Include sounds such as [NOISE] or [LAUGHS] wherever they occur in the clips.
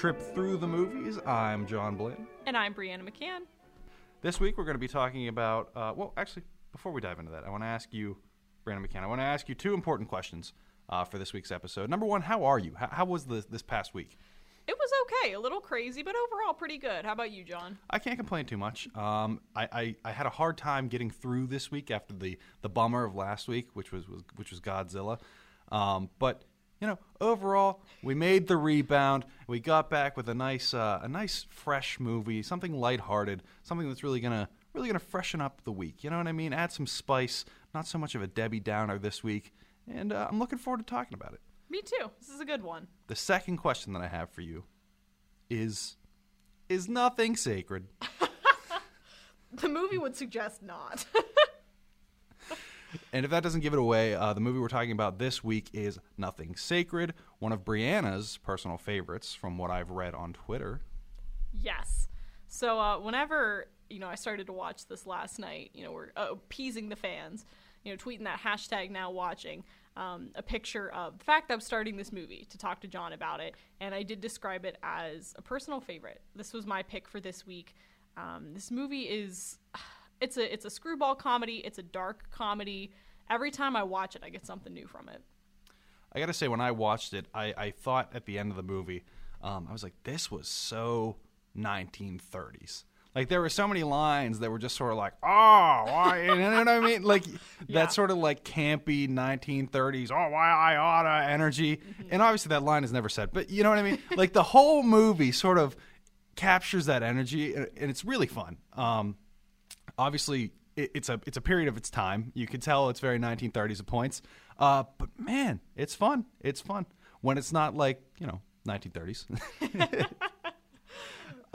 trip through the movies. I'm John Blinn. And I'm Breanna McCann. This week we're going to be talking about, uh, well, actually, before we dive into that, I want to ask you, Breanna McCann, I want to ask you two important questions uh, for this week's episode. Number one, how are you? How, how was this, this past week? It was okay, a little crazy, but overall pretty good. How about you, John? I can't complain too much. Um, I, I, I had a hard time getting through this week after the, the bummer of last week, which was, was which was Godzilla. Um, but you know, overall, we made the rebound. We got back with a nice, uh, a nice fresh movie, something lighthearted, something that's really gonna, really gonna freshen up the week. You know what I mean? Add some spice. Not so much of a Debbie Downer this week, and uh, I'm looking forward to talking about it. Me too. This is a good one. The second question that I have for you is, is nothing sacred? [LAUGHS] The movie would suggest not. [LAUGHS] And if that doesn't give it away, uh, the movie we're talking about this week is Nothing Sacred, one of Breanna's personal favorites from what I've read on Twitter. yes. So uh, whenever you know I started to watch this last night, you know we're uh, appeasing the fans, you know tweeting that hashtag now watching. Um, a picture of the fact I'm starting this movie to talk to John about it, and I did describe it as a personal favorite. This was my pick for this week. Um, this movie is it's a it's a screwball comedy. It's a dark comedy. Every time I watch it, I get something new from it. I got to say, when I watched it, I, I thought at the end of the movie, um, I was like, this was so 1930s. Like there were so many lines that were just sort of like, oh, why? you know what I mean? [LAUGHS] Like Yeah. that sort of like campy 1930s, oh, why I oughta energy. And obviously that line is never said, but you know what I mean? [LAUGHS] like the whole movie sort of captures that energy, and and it's really fun. Um, obviously it, it's a it's a period of its time. You can tell it's very 1930s of points. Uh, but man, it's fun. It's fun when it's not like you know 1930s. [LAUGHS]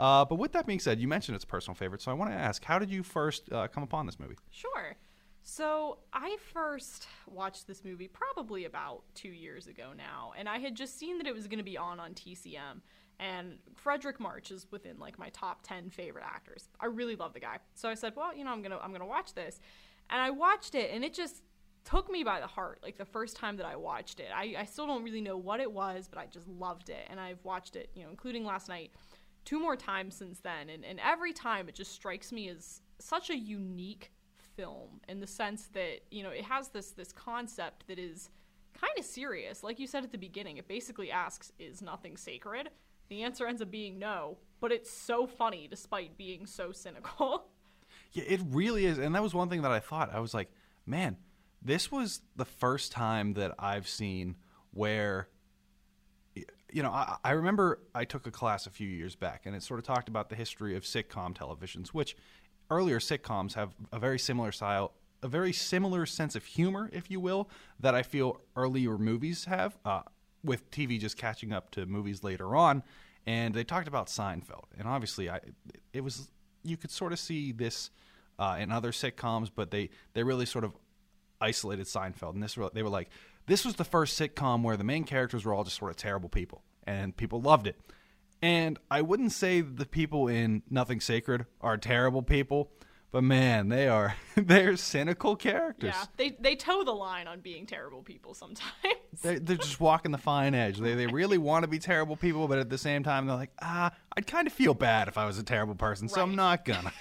uh, but with that being said, you mentioned it's a personal favorite, so I want to ask, how did you first uh, come upon this movie? Sure. So I first watched this movie probably about two years ago now, and I had just seen that it was going to be on on TCM. And Fredric March is within like my top ten favorite actors. I really love the guy, so I said, well, you know, I'm gonna I'm gonna watch this, and I watched it, and it just took me by the heart. Like the first time that I watched it, I, I still don't really know what it was, but I just loved it, and I've watched it, you know, including last night, two more times since then, and and every time it just strikes me as such a unique film in the sense that you know it has this this concept that is kind of serious. Like you said at the beginning it basically asks is nothing sacred the answer ends up being no but it's so funny despite being so cynical [LAUGHS] Yeah, it really is, and that was one thing that I thought. I was like, man, this was the first time that I've seen where, you know, I, I remember I took a class a few years back, and it sort of talked about the history of sitcom televisions, which earlier sitcoms have a very similar style, a very similar sense of humor, if you will, that I feel earlier movies have. Uh, with TV just catching up to movies later on, and they talked about Seinfeld, and obviously, I it was you could sort of see this uh, in other sitcoms, but they they really sort of isolated Seinfeld, and this they were like this was the first sitcom where the main characters were all just sort of terrible people, and people loved it. And I wouldn't say the people in Nothing Sacred are terrible people, but man, they are [LAUGHS] they're cynical characters. yeah they they toe the line on being terrible people sometimes [LAUGHS] They're, they're just walking the fine edge. They, they really want to be terrible people, but at the same time, they're like, ah, I'd kind of feel bad if I was a terrible person, so I'm not gonna.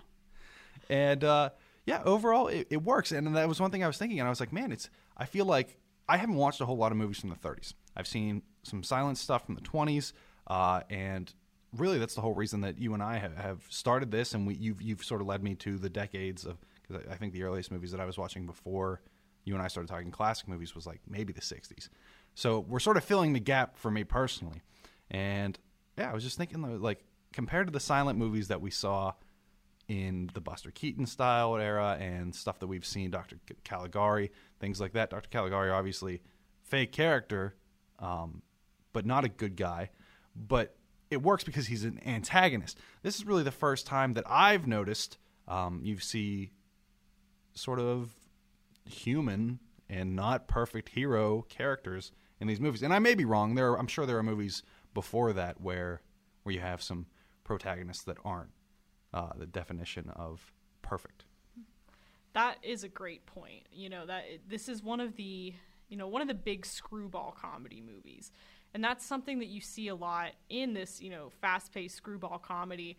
[LAUGHS] and uh, yeah, overall, it, it works. And that was one thing I was thinking, and I was like, man, it's. I feel like I haven't watched a whole lot of movies from the 30s. I've seen some silent stuff from the 20s, uh, and really, that's the whole reason that you and I have, have started this, and we, you've you've sort of led me to the decades of because I, I think the earliest movies that I was watching before you and I started talking classic movies was like maybe the 60s. So we're sort of filling the gap for me personally. And yeah, I was just thinking like compared to the silent movies that we saw in the Buster Keaton style era and stuff that we've seen, Dr. Caligari, things like that. Dr. Caligari, obviously, fake character, um, but not a good guy. But it works because he's an antagonist. This is really the first time that I've noticed um, you see sort of human and not perfect hero characters in these movies. And I may be wrong. There, are, I'm sure there are movies before that where where you have some protagonists that aren't uh, the definition of perfect. That is a great point. You know that this is one of the you know one of the big screwball comedy movies, And that's something that you see a lot in this, you know, fast-paced screwball comedy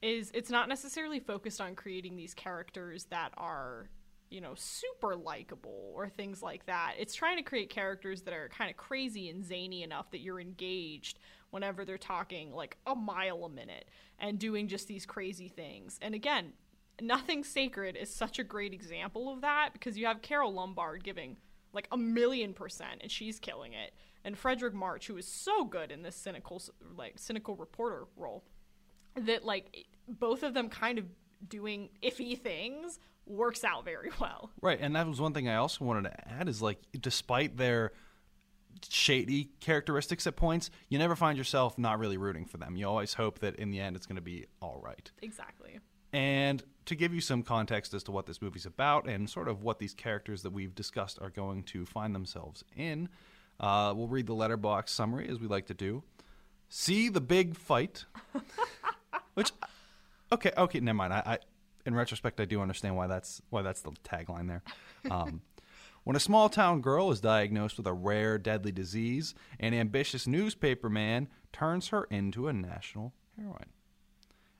is it's not necessarily focused on creating these characters that are you know, super likable or things like that. It's trying to create characters that are kind of crazy and zany enough that you're engaged whenever they're talking like a mile a minute and doing just these crazy things. And again, Nothing Sacred is such a great example of that because you have Carole Lombard giving like a million percent and she's killing it. And Fredric March, who is so good in this cynical like cynical reporter role, that like both of them kind of doing iffy things works out very well. Right, and that was one thing I also wanted to add is like despite their shady characteristics at points, you never find yourself not really rooting for them. You always hope that in the end it's going to be all right. Exactly. And to give you some context as to what this movie's about and sort of what these characters that we've discussed are going to find themselves in, uh, we'll read the Letterboxd summary as we like to do. See the big fight, [LAUGHS] which okay, okay, never mind. I, I, in retrospect, I do understand why that's why that's the tagline there. Um, [LAUGHS] when a small town girl is diagnosed with a rare, deadly disease, an ambitious newspaper man turns her into a national heroine.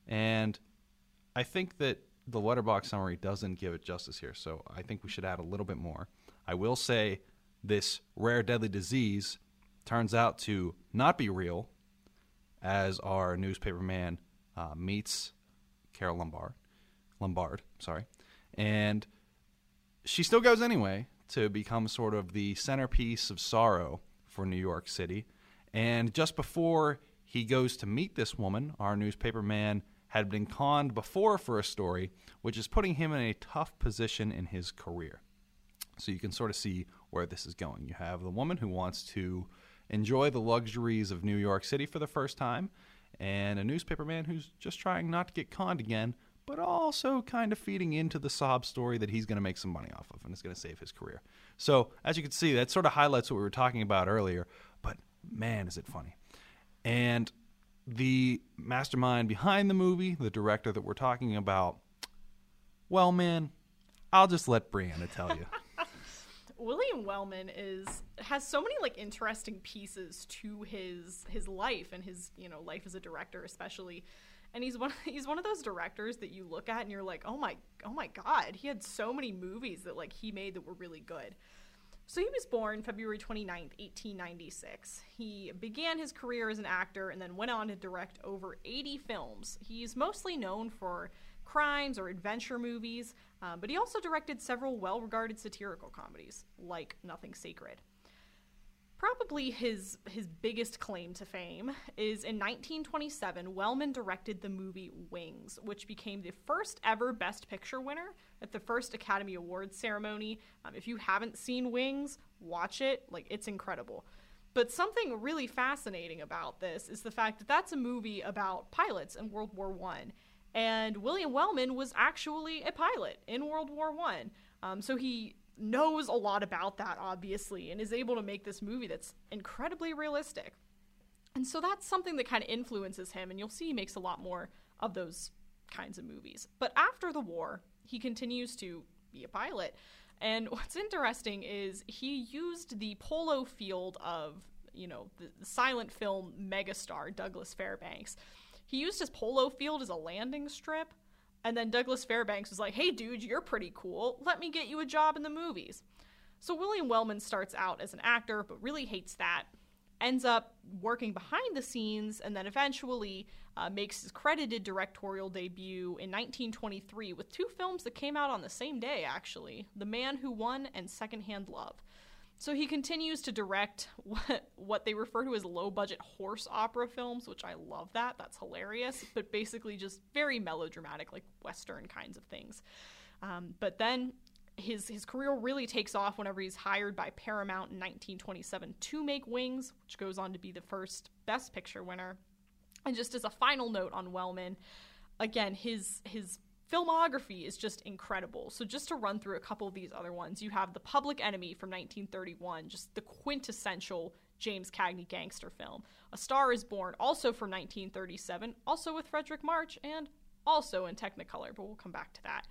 And I think that the Letterboxd summary doesn't give it justice here, so I think we should add a little bit more. I will say this rare, deadly disease turns out to not be real, as our newspaper man uh, meets Carole Lombard. Lombard, sorry. And she still goes anyway to become sort of the centerpiece of sorrow for New York City. And just before he goes to meet this woman, our newspaper man had been conned before for a story, which is putting him in a tough position in his career. So you can sort of see where this is going. You have the woman who wants to enjoy the luxuries of New York City for the first time, and a newspaper man who's just trying not to get conned again, but also kind of feeding into the sob story that he's going to make some money off of and it's going to save his career. So, as you can see, that sort of highlights what we were talking about earlier, but man, is it funny. And the mastermind behind the movie, the director that we're talking about, well, man, I'll just let Breanna tell you. [LAUGHS] William Wellman is has so many like interesting pieces to his his life and his you know life as a director especially and he's one [LAUGHS] he's one of those directors that you look at and you're like, "Oh my oh my god, he had so many movies that like he made that were really good." So he was born February 29th, 1896. He began his career as an actor and then went on to direct over 80 films. He's mostly known for crimes or adventure movies, uh, but he also directed several well regarded satirical comedies, like Nothing Sacred. Probably his his biggest claim to fame is in 1927, Wellman directed the movie Wings, which became the first ever Best Picture winner at the first Academy Awards ceremony. Um, if you haven't seen Wings, watch it; like it's incredible. But something really fascinating about this is the fact that that's a movie about pilots in World War One, and William Wellman was actually a pilot in World War One. Um, so he knows a lot about that, obviously, and is able to make this movie that's incredibly realistic. And so that's something that kind of influences him, and you'll see he makes a lot more of those kinds of movies. But after the war, he continues to be a pilot. And [LAUGHS] what's interesting is he used the polo field of, you know, the, silent film megastar Douglas Fairbanks. He used his polo field as a landing strip and then Douglas Fairbanks was like, hey, dude, you're pretty cool. Let me get you a job in the movies. So William Wellman starts out as an actor, but really hates that. Ends up working behind the scenes and then eventually uh, makes his credited directorial debut in 1923 with two films that came out on the same day, actually The Man Who Won and Secondhand Love. So he continues to direct what, what they refer to as low budget horse opera films, which I love that. That's hilarious, but basically just very melodramatic, like Western kinds of things. Um, but then his, his career really takes off whenever he's hired by Paramount in 1927 to make Wings, which goes on to be the first Best Picture winner. And just as a final note on Wellman, again, his his filmography is just incredible. So just to run through a couple of these other ones, you have The Public Enemy from 1931, just the quintessential James Cagney gangster film. A Star is Born, also from 1937, also with Fredric March and also in Technicolor, but we'll come back to that.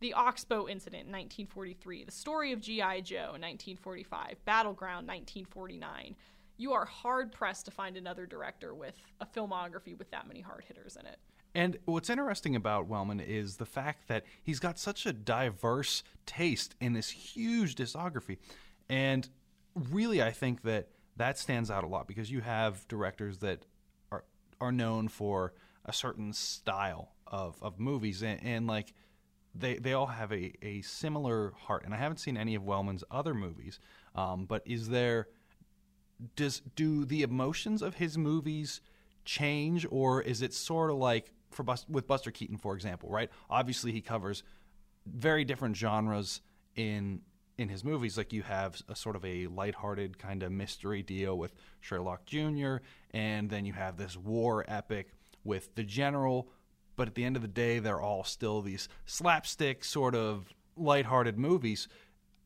The Oxbow Incident in 1943, The Story of G.I. Joe in 1945, Battleground 1949. you are hard pressed to find another director with a filmography with that many hard hitters in it. And what's interesting about Wellman is the fact that he's got such a diverse taste in this huge discography. And really, I think that that stands out a lot because you have directors that are, are known for a certain style of, of movies. And, and like, they, they all have a, a similar heart. And I haven't seen any of Wellman's other movies, um, but is there does do the emotions of his movies change, or is it sort of like for with Buster Keaton, for example? Right, obviously he covers very different genres in in his movies. Like you have a sort of a lighthearted kind of mystery deal with Sherlock Jr., and then you have this war epic with the General. But at the end of the day, they're all still these slapstick sort of lighthearted movies.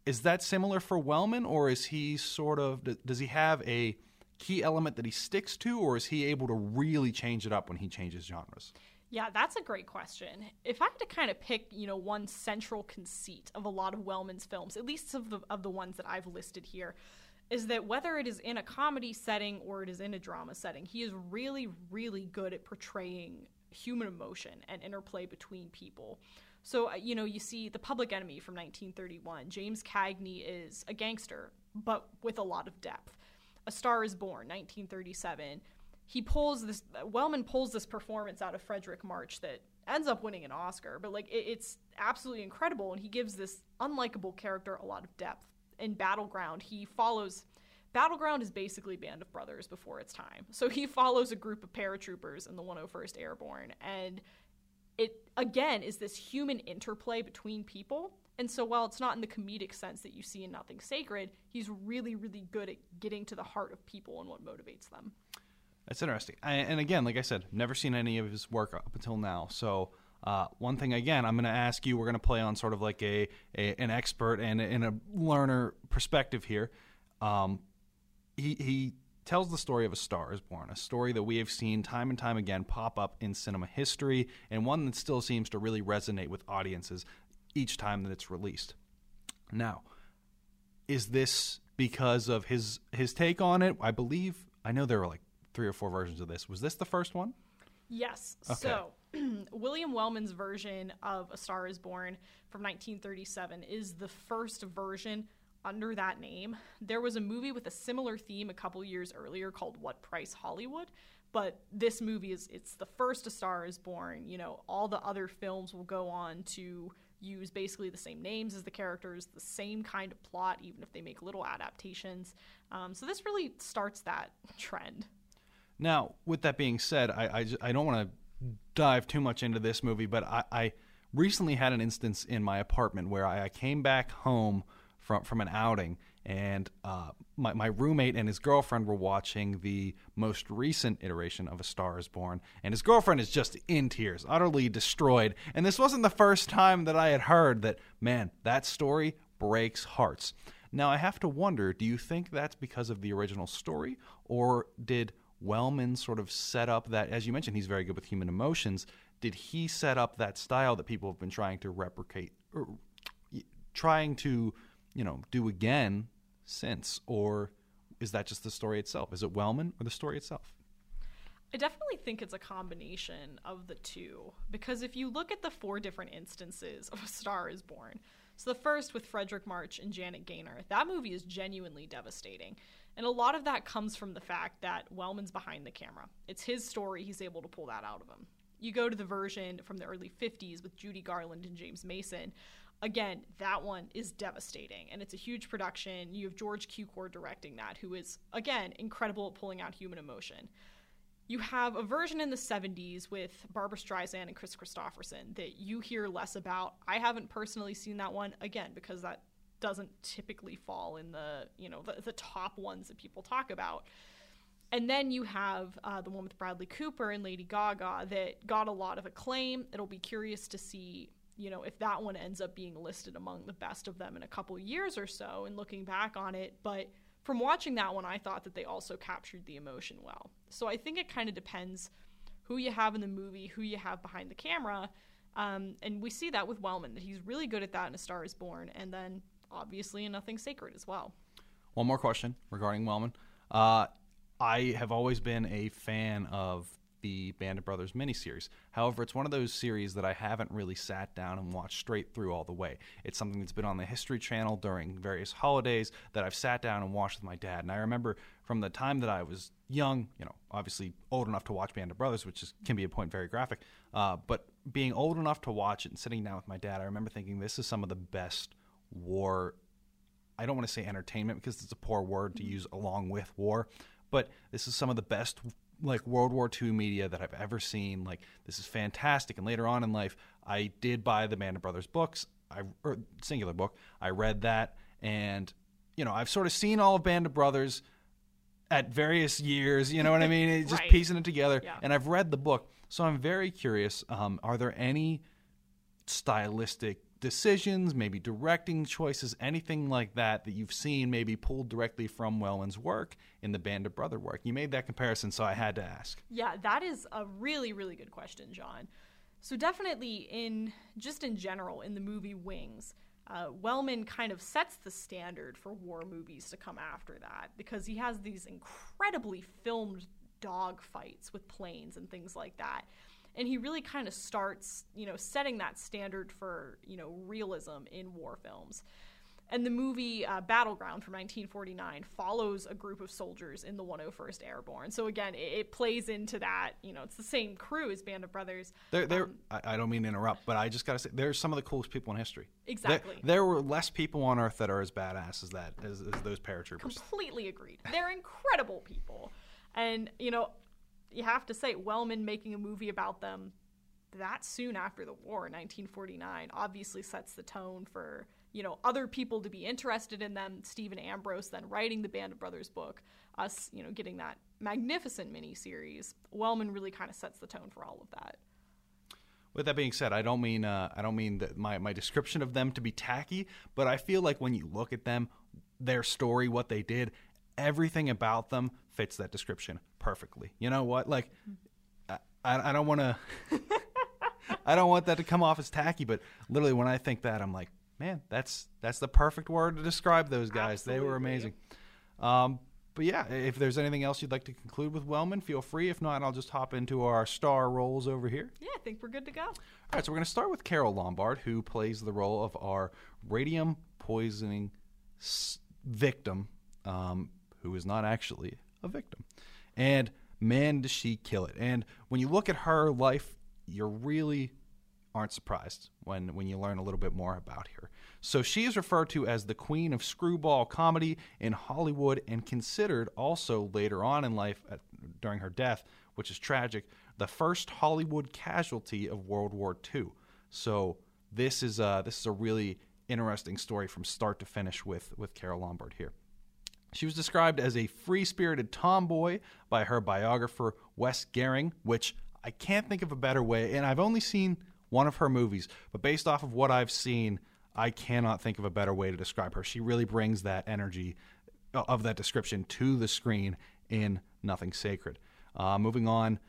Is that similar for Wellman, or is he sort of does he have a key element that he sticks to, or is he able to really change it up when he changes genres? Yeah, that's a great question. If I had to kind of pick, you know, one central conceit of a lot of Wellman's films, at least of the of the ones that I've listed here, is that whether it is in a comedy setting or it is in a drama setting, he is really, really good at portraying human emotion and interplay between people. So, uh, you know, you see The Public Enemy from 1931. James Cagney is a gangster, but with a lot of depth. A Star is Born, 1937. He pulls this, Wellman pulls this performance out of Fredric March that ends up winning an Oscar, but like it, it's absolutely incredible. And he gives this unlikable character a lot of depth. In Battleground, he follows. Battleground is basically Band of Brothers before its time. So he [LAUGHS] follows a group of paratroopers in the 101st Airborne, and it again is this human interplay between people. And so while it's not in the comedic sense that you see in Nothing Sacred, he's really, really good at getting to the heart of people and what motivates them. That's interesting. I, and again, like I said, never seen any of his work up until now. So uh, one thing again, I'm going to ask you. We're going to play on sort of like a, a an expert and, and a learner perspective here. Um, he he tells the story of A Star is Born, a story that we have seen time and time again pop up in cinema history, and one that still seems to really resonate with audiences each time that it's released. Now, is this because of his his take on it? I believe I know there were like three or four versions of this. Was this the first one? Yes. Okay. So, [CLEARS THROAT] William Wellman's version of A Star is Born from 1937 is the first version under that name. There was a movie with a similar theme a couple years earlier called What Price Hollywood, but this movie is it's the first A Star is Born. You know, all the other films will go on to use basically the same names as the characters, the same kind of plot, even if they make little adaptations. Um, so this really starts that trend. Now, with that being said, I, I, I don't want to dive too much into this movie, but I, I recently had an instance in my apartment where I, I came back home from from an outing, and uh, my my roommate and his girlfriend were watching the most recent iteration of A Star Is Born, and his girlfriend is just in tears, utterly destroyed. And this wasn't the first time that I had heard that. Man, that story breaks hearts. Now I have to wonder: Do you think that's because of the original story, or did Wellman sort of set up that? As you mentioned, he's very good with human emotions. Did he set up that style that people have been trying to replicate, or trying to you know, do again since? Or is that just the story itself? Is it Wellman or the story itself? I definitely think it's a combination of the two because if you look at the four different instances of A Star is Born, so the first with Fredric March and Janet Gaynor, that movie is genuinely devastating. And a lot of that comes from the fact that Wellman's behind the camera. It's his story, he's able to pull that out of him. You go to the version from the early 50s with Judy Garland and James Mason, again, that one is devastating and it's a huge production. You have George Cukor directing that, who is, again, incredible at pulling out human emotion. You have a version in the 70s with Barbra Streisand and Kris Kristofferson that you hear less about. I haven't personally seen that one, again, because that doesn't typically fall in the, you know, the, the top ones that people talk about. And then you have uh, the one with Bradley Cooper and Lady Gaga that got a lot of acclaim. It'll be curious to see you know, if that one ends up being listed among the best of them in a couple years or so and looking back on it. But from watching that one, I thought that they also captured the emotion well. So I think it kind of depends who you have in the movie, who you have behind the camera. Um, and we see that with Wellman, that he's really good at that in A Star is Born, and then obviously in Nothing Sacred as well. One more question regarding Wellman. Uh, I have always been a fan of the Band of Brothers miniseries. However, it's one of those series that I haven't really sat down and watched straight through all the way. It's something that's been on the History Channel during various holidays that I've sat down and watched with my dad. And I remember from the time that I was young, you know, obviously old enough to watch Band of Brothers, which is, can be a point very graphic, uh, but being old enough to watch it and sitting down with my dad, I remember thinking this is some of the best war. I don't want to say entertainment because it's a poor word to use along with war, but this is some of the best like World War II media that I've ever seen. Like this is fantastic. And later on in life, I did buy the Band of Brothers books. I or singular book. I read that, and you know I've sort of seen all of Band of Brothers at various years. You know what I mean? It's just [LAUGHS] Right. piecing it together. Yeah. And I've read the book, so I'm very curious. Um, are there any stylistic decisions, maybe directing choices, anything like that that you've seen maybe pulled directly from Wellman's work in the Band of Brother work? You made that comparison, so I had to ask. Yeah, that is a really, really good question, John. So definitely in just in general in the movie Wings, uh, Wellman kind of sets the standard for war movies to come after that because he has these incredibly filmed dog fights with planes and things like that. And he really kind of starts, you know, setting that standard for, you know, realism in war films. And the movie uh, Battleground from 1949 follows a group of soldiers in the 101st Airborne. So again, it, it plays into that. You know, it's the same crew as Band of Brothers. There, there. I, I don't mean to interrupt, but I just got to say, there's some of the coolest people in history. There- Exactly. There, were less people on Earth that are as badass as that, as, as those paratroopers. Completely agreed. They're incredible people, and you know, you have to say Wellman making a movie about them that soon after the war in 1949 obviously sets the tone for you know other people to be interested in them. Stephen ambrose then writing the band of brothers book us you know getting that magnificent miniseries. Wellman really kind of sets the tone for all of that. With that being said, I don't mean uh, I don't mean that my, my description of them to be tacky, but I feel like when you look at them, their story, what they did, everything about them fits that description perfectly. You know what? Like, I, I don't want to. [LAUGHS] I don't want that to come off as tacky, but literally when I think that, I'm like, man, that's that's the perfect word to describe those guys. They were amazing. Um, but yeah, if there's anything else you'd like to conclude with Wellman, feel free. If not, I'll just hop into our star roles over here. yeah i think we're good to go All right, so we're going to start with Carole Lombard, who plays the role of our radium poisoning s- victim, um, who is not actually a victim. And man, does she kill it! And when you look at her life, you really aren't surprised when, when you learn a little bit more about her. So she is referred to as the queen of screwball comedy in Hollywood and considered also later on in life, at, during her death, which is tragic, the first Hollywood casualty of World War II. So this is a, this is a really interesting story from start to finish with, with Carole Lombard here. She was described as a free spirited tomboy by her biographer, Wes Gehring, which I can't think of a better way. And I've only seen one of her movies, but based off of what I've seen, I cannot think of a better way to describe her. She really brings that energy uh, of that description to the screen in Nothing Sacred. Uh, moving on,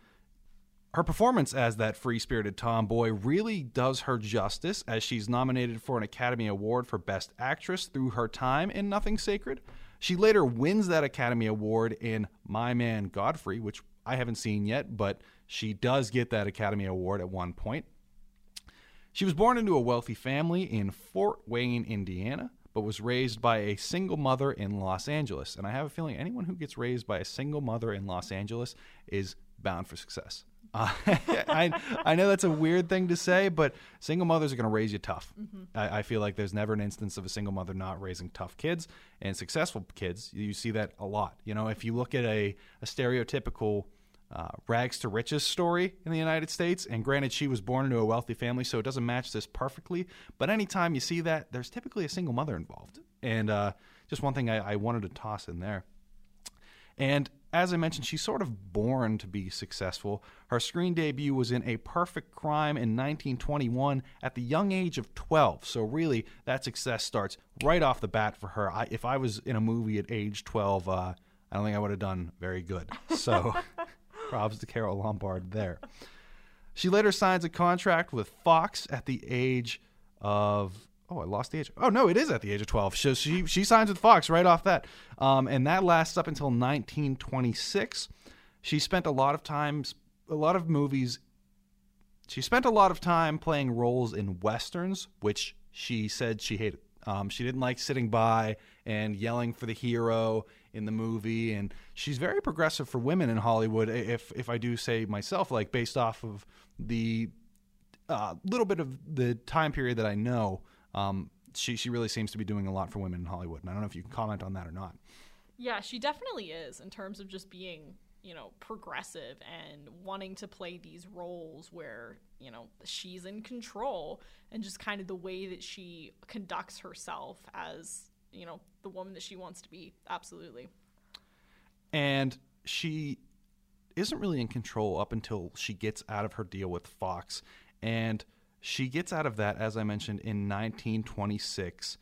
her performance as that free spirited tomboy really does her justice, as she's nominated for an Academy Award for Best Actress through her time in Nothing Sacred. She later wins that Academy Award in My Man Godfrey, which I haven't seen yet, but she does get that Academy Award at one point. She was born into a wealthy family in Fort Wayne, Indiana, but was raised by a single mother in Los Angeles. And I have a feeling anyone who gets raised by a single mother in Los Angeles is bound for success. Uh, [LAUGHS] I, I know that's a weird thing to say, but single mothers are going to raise you tough. I, I feel like there's never an instance of a single mother not raising tough kids and successful kids. You see that a lot. You know, if you look at a, a stereotypical uh, rags to riches story in the United States. And granted, she was born into a wealthy family, so it doesn't match this perfectly. But anytime you see that, there's typically a single mother involved. And uh, just one thing I, I wanted to toss in there. And as I mentioned, she's sort of born to be successful. Her screen debut was in A Perfect Crime in 1921 at the young age of 12. So, really, that success starts right off the bat for her. I, if I was in a movie at age 12, uh, I don't think I would have done very good. So, [LAUGHS] props to Carole Lombard there. She later signs a contract with Fox at the age of Oh, I lost the age. Oh no, it is at the age of twelve. So she she signs with Fox right off that, um, and that lasts up until 1926. She spent a lot of times, a lot of movies. She spent a lot of time playing roles in westerns, which she said she hated. Um, she didn't like sitting by and yelling for the hero in the movie, and she's very progressive for women in Hollywood. If if I do say myself, like based off of the uh, little bit of the time period that I know, um, she she really seems to be doing a lot for women in Hollywood. And I don't know if you can comment on that or not. Yeah, she definitely is in terms of just being you know progressive and wanting to play these roles where you know she's in control and just kind of the way that she conducts herself as you know the woman that she wants to be absolutely and she isn't really in control up until she gets out of her deal with Fox and she gets out of that as I mentioned in 1926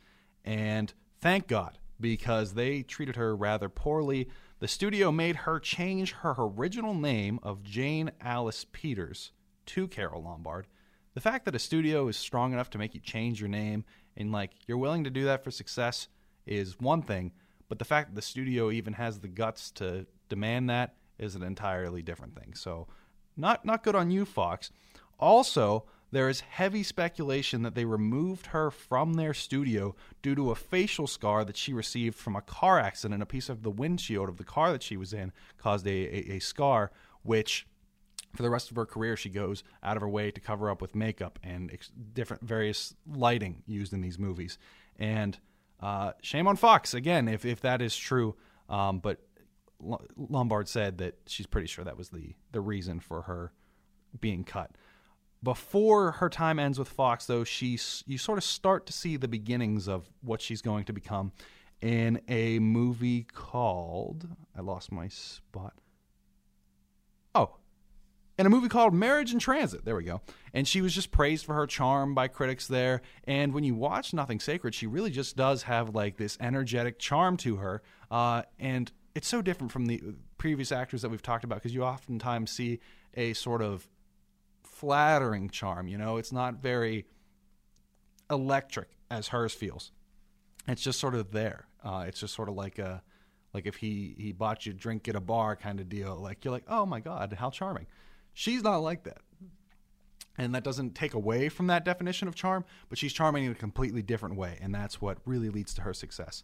and thank God because they treated her rather poorly the studio made her change her original name of Jane Alice Peters to Carole Lombard. The fact that a studio is strong enough to make you change your name and like you're willing to do that for success is one thing, but the fact that the studio even has the guts to demand that is an entirely different thing. So, not not good on you, Fox. Also, there is heavy speculation that they removed her from their studio due to a facial scar that she received from a car accident. A piece of the windshield of the car that she was in caused a, a, a scar, which for the rest of her career, she goes out of her way to cover up with makeup and ex- different various lighting used in these movies. And uh, shame on Fox again if if that is true. Um, but Lombard said that she's pretty sure that was the the reason for her being cut. Before her time ends with Fox, though, she you sort of start to see the beginnings of what she's going to become in a movie called I lost my spot. Oh, in a movie called Marriage in Transit. There we go. And she was just praised for her charm by critics there. And when you watch Nothing Sacred, she really just does have like this energetic charm to her. Uh, and it's so different from the previous actors that we've talked about because you oftentimes see a sort of flattering charm. You know, it's not very electric as hers feels. It's just sort of there. Uh, it's just sort of like a like if he he bought you a drink at a bar kind of deal. Like you're like, oh my god, how charming. She's not like that. And that doesn't take away from that definition of charm, but she's charming in a completely different way, and that's what really leads to her success.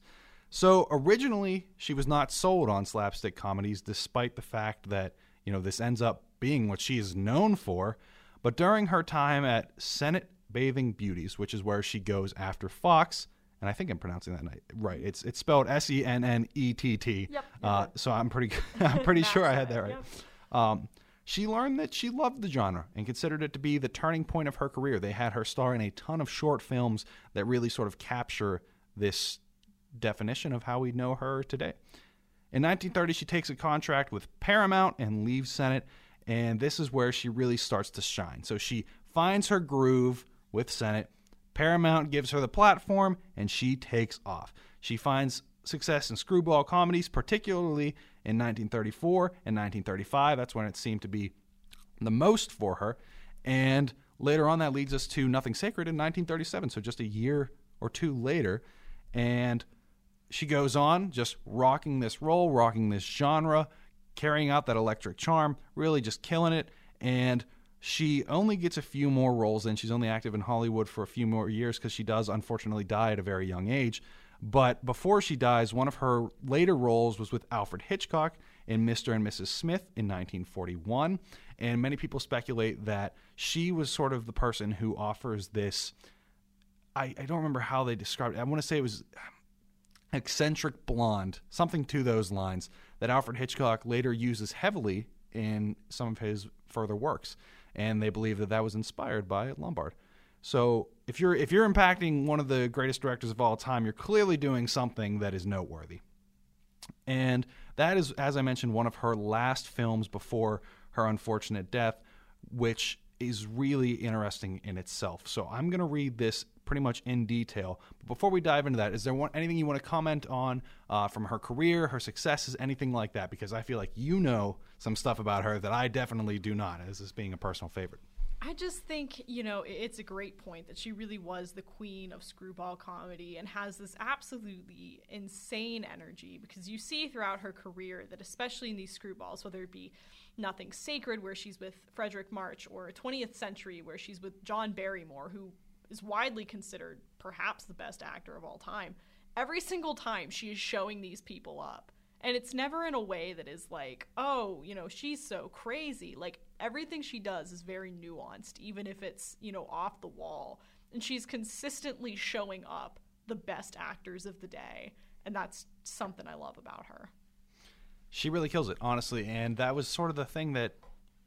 So originally, she was not sold on slapstick comedies, despite the fact that you know this ends up being what she is known for. But during her time at Sennett Bathing Beauties, which is where she goes after Fox, and I think I'm pronouncing that right. It's it's spelled S E N N E T T. Yep. Uh, so I'm pretty [LAUGHS] I'm pretty sure I had that right. Um, she learned that she loved the genre and considered it to be the turning point of her career. They had her star in a ton of short films that really sort of capture this definition of how we know her today. In 1930, she takes a contract with Paramount and leaves Sennett, and this is where she really starts to shine. So she finds her groove with Sennett. Paramount gives her the platform, and she takes off. She finds success in screwball comedies, particularly in 1934 and 1935. That's when it seemed to be the most for her. And later on, that leads us to Nothing Sacred in 1937, so just a year or two later. And she goes on just rocking this role, rocking this genre, carrying out that electric charm, really just killing it. And she only gets a few more roles and she's only active in Hollywood for a few more years because she does unfortunately die at a very young age. But before she dies, one of her later roles was with Alfred Hitchcock in Mr. and Mrs. Smith in 1941. And many people speculate that she was sort of the person who offers this. I, I don't remember how they described it. I want to say it was eccentric blonde, something to those lines, that Alfred Hitchcock later uses heavily in some of his further works. And they believe that that was inspired by Lombard. So if you're if you're impacting one of the greatest directors of all time, you're clearly doing something that is noteworthy. And that is, as I mentioned, one of her last films before her unfortunate death, which is really interesting in itself. So I'm going to read this pretty much in detail. But before we dive into that, is there one, anything you want to comment on uh, from her career, her successes, anything like that? Because I feel like you know some stuff about her that I definitely do not, as this being a personal favorite. I just think, you know, it's a great point that she really was the queen of screwball comedy and has this absolutely insane energy because you see throughout her career that, especially in these screwballs, whether it be Nothing Sacred, where she's with Fredric March, or 20th Century, where she's with John Barrymore, who is widely considered perhaps the best actor of all time, every single time she is showing these people up. And it's never in a way that is like, oh, you know, she's so crazy. Like everything she does is very nuanced, even if it's, you know, off the wall. And she's consistently showing up the best actors of the day. And that's something I love about her. She really kills it, honestly, and that was sort of the thing that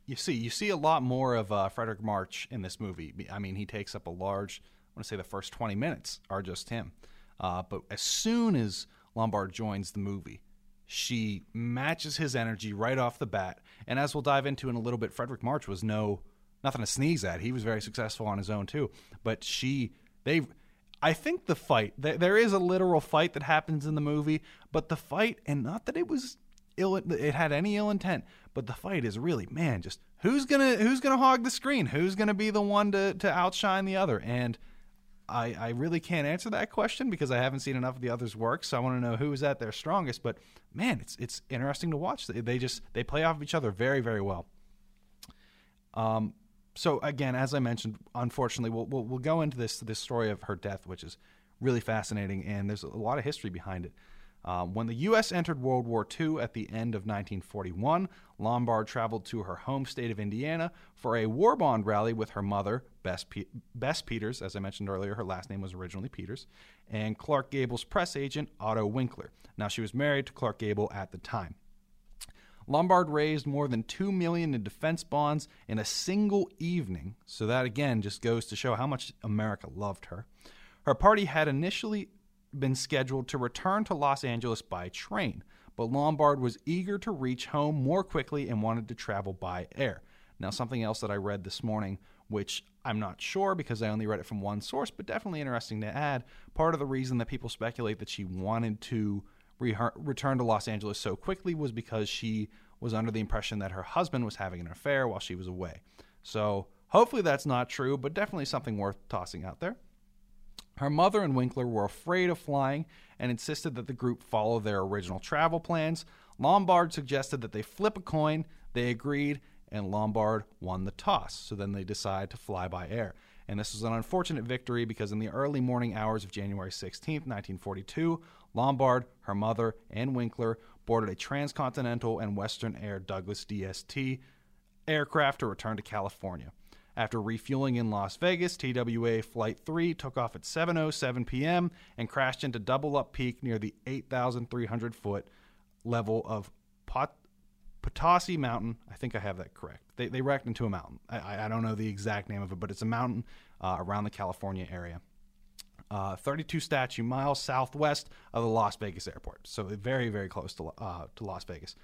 you see. You see a lot more of uh, Fredric March in this movie. I mean, he takes up a large. I want to say the first twenty minutes are just him, uh, but as soon as Lombard joins the movie, she matches his energy right off the bat. And as we'll dive into in a little bit, Fredric March was no nothing to sneeze at. He was very successful on his own too, but she they. I think the fight there, there is a literal fight that happens in the movie, but the fight and not that it was ill it had any ill intent but the fight is really man just who's gonna who's gonna hog the screen who's gonna be the one to to outshine the other and I, I really can't answer that question because I haven't seen enough of the others' work, so I want to know who is at their strongest. But man, it's it's interesting to watch. They, they just they play off of each other very very well. Um, so again, as I mentioned, unfortunately, we'll, we'll we'll go into this this story of her death, which is really fascinating, and there's a lot of history behind it. Um, when the U.S. entered World War II at the end of 1941, Lombard traveled to her home state of Indiana for a war bond rally with her mother, Bess, Pe- Bess Peters. As I mentioned earlier, her last name was originally Peters, and Clark Gable's press agent, Otto Winkler. Now, she was married to Clark Gable at the time. Lombard raised more than two million in defense bonds in a single evening. So that again just goes to show how much America loved her. Her party had initially been scheduled to return to Los Angeles by train, but Lombard was eager to reach home more quickly and wanted to travel by air. Now, something else that I read this morning, which I'm not sure because I only read it from one source, but definitely interesting to add. Part of the reason that people speculate that she wanted to re- return to Los Angeles so quickly was because she was under the impression that her husband was having an affair while she was away. So, hopefully, that's not true, but definitely something worth tossing out there. Her mother and Winkler were afraid of flying and insisted that the group follow their original travel plans. Lombard suggested that they flip a coin. They agreed, and Lombard won the toss. So then they decided to fly by air. And this was an unfortunate victory because in the early morning hours of January 16, 1942, Lombard, her mother, and Winkler boarded a transcontinental and Western Air Douglas DST aircraft to return to California. After refueling in Las Vegas, TWA Flight 3 took off at 7:07 p.m. and crashed into Double Up Peak near the 8,300 foot level of Pot- Potosi Mountain. I think I have that correct. They, they wrecked into a mountain. I, I don't know the exact name of it, but it's a mountain uh, around the California area. Uh, 32 statute miles southwest of the Las Vegas airport, so very, very close to, uh, to Las Vegas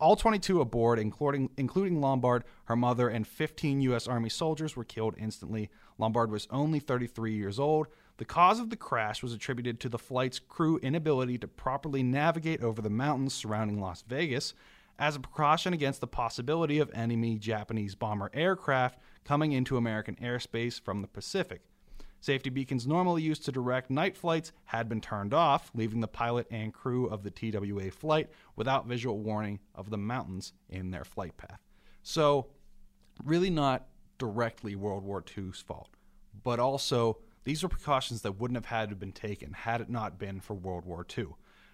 all 22 aboard, including including Lombard, her mother, and 15 U.S. Army soldiers were killed instantly. Lombard was only 33 years old. The cause of the crash was attributed to the flight's crew inability to properly navigate over the mountains surrounding Las Vegas, as a precaution against the possibility of enemy Japanese bomber aircraft coming into American airspace from the Pacific. Safety beacons normally used to direct night flights had been turned off, leaving the pilot and crew of the TWA flight without visual warning of the mountains in their flight path. So, really not directly World War II's fault, but also these are precautions that wouldn't have had to been taken had it not been for World War II.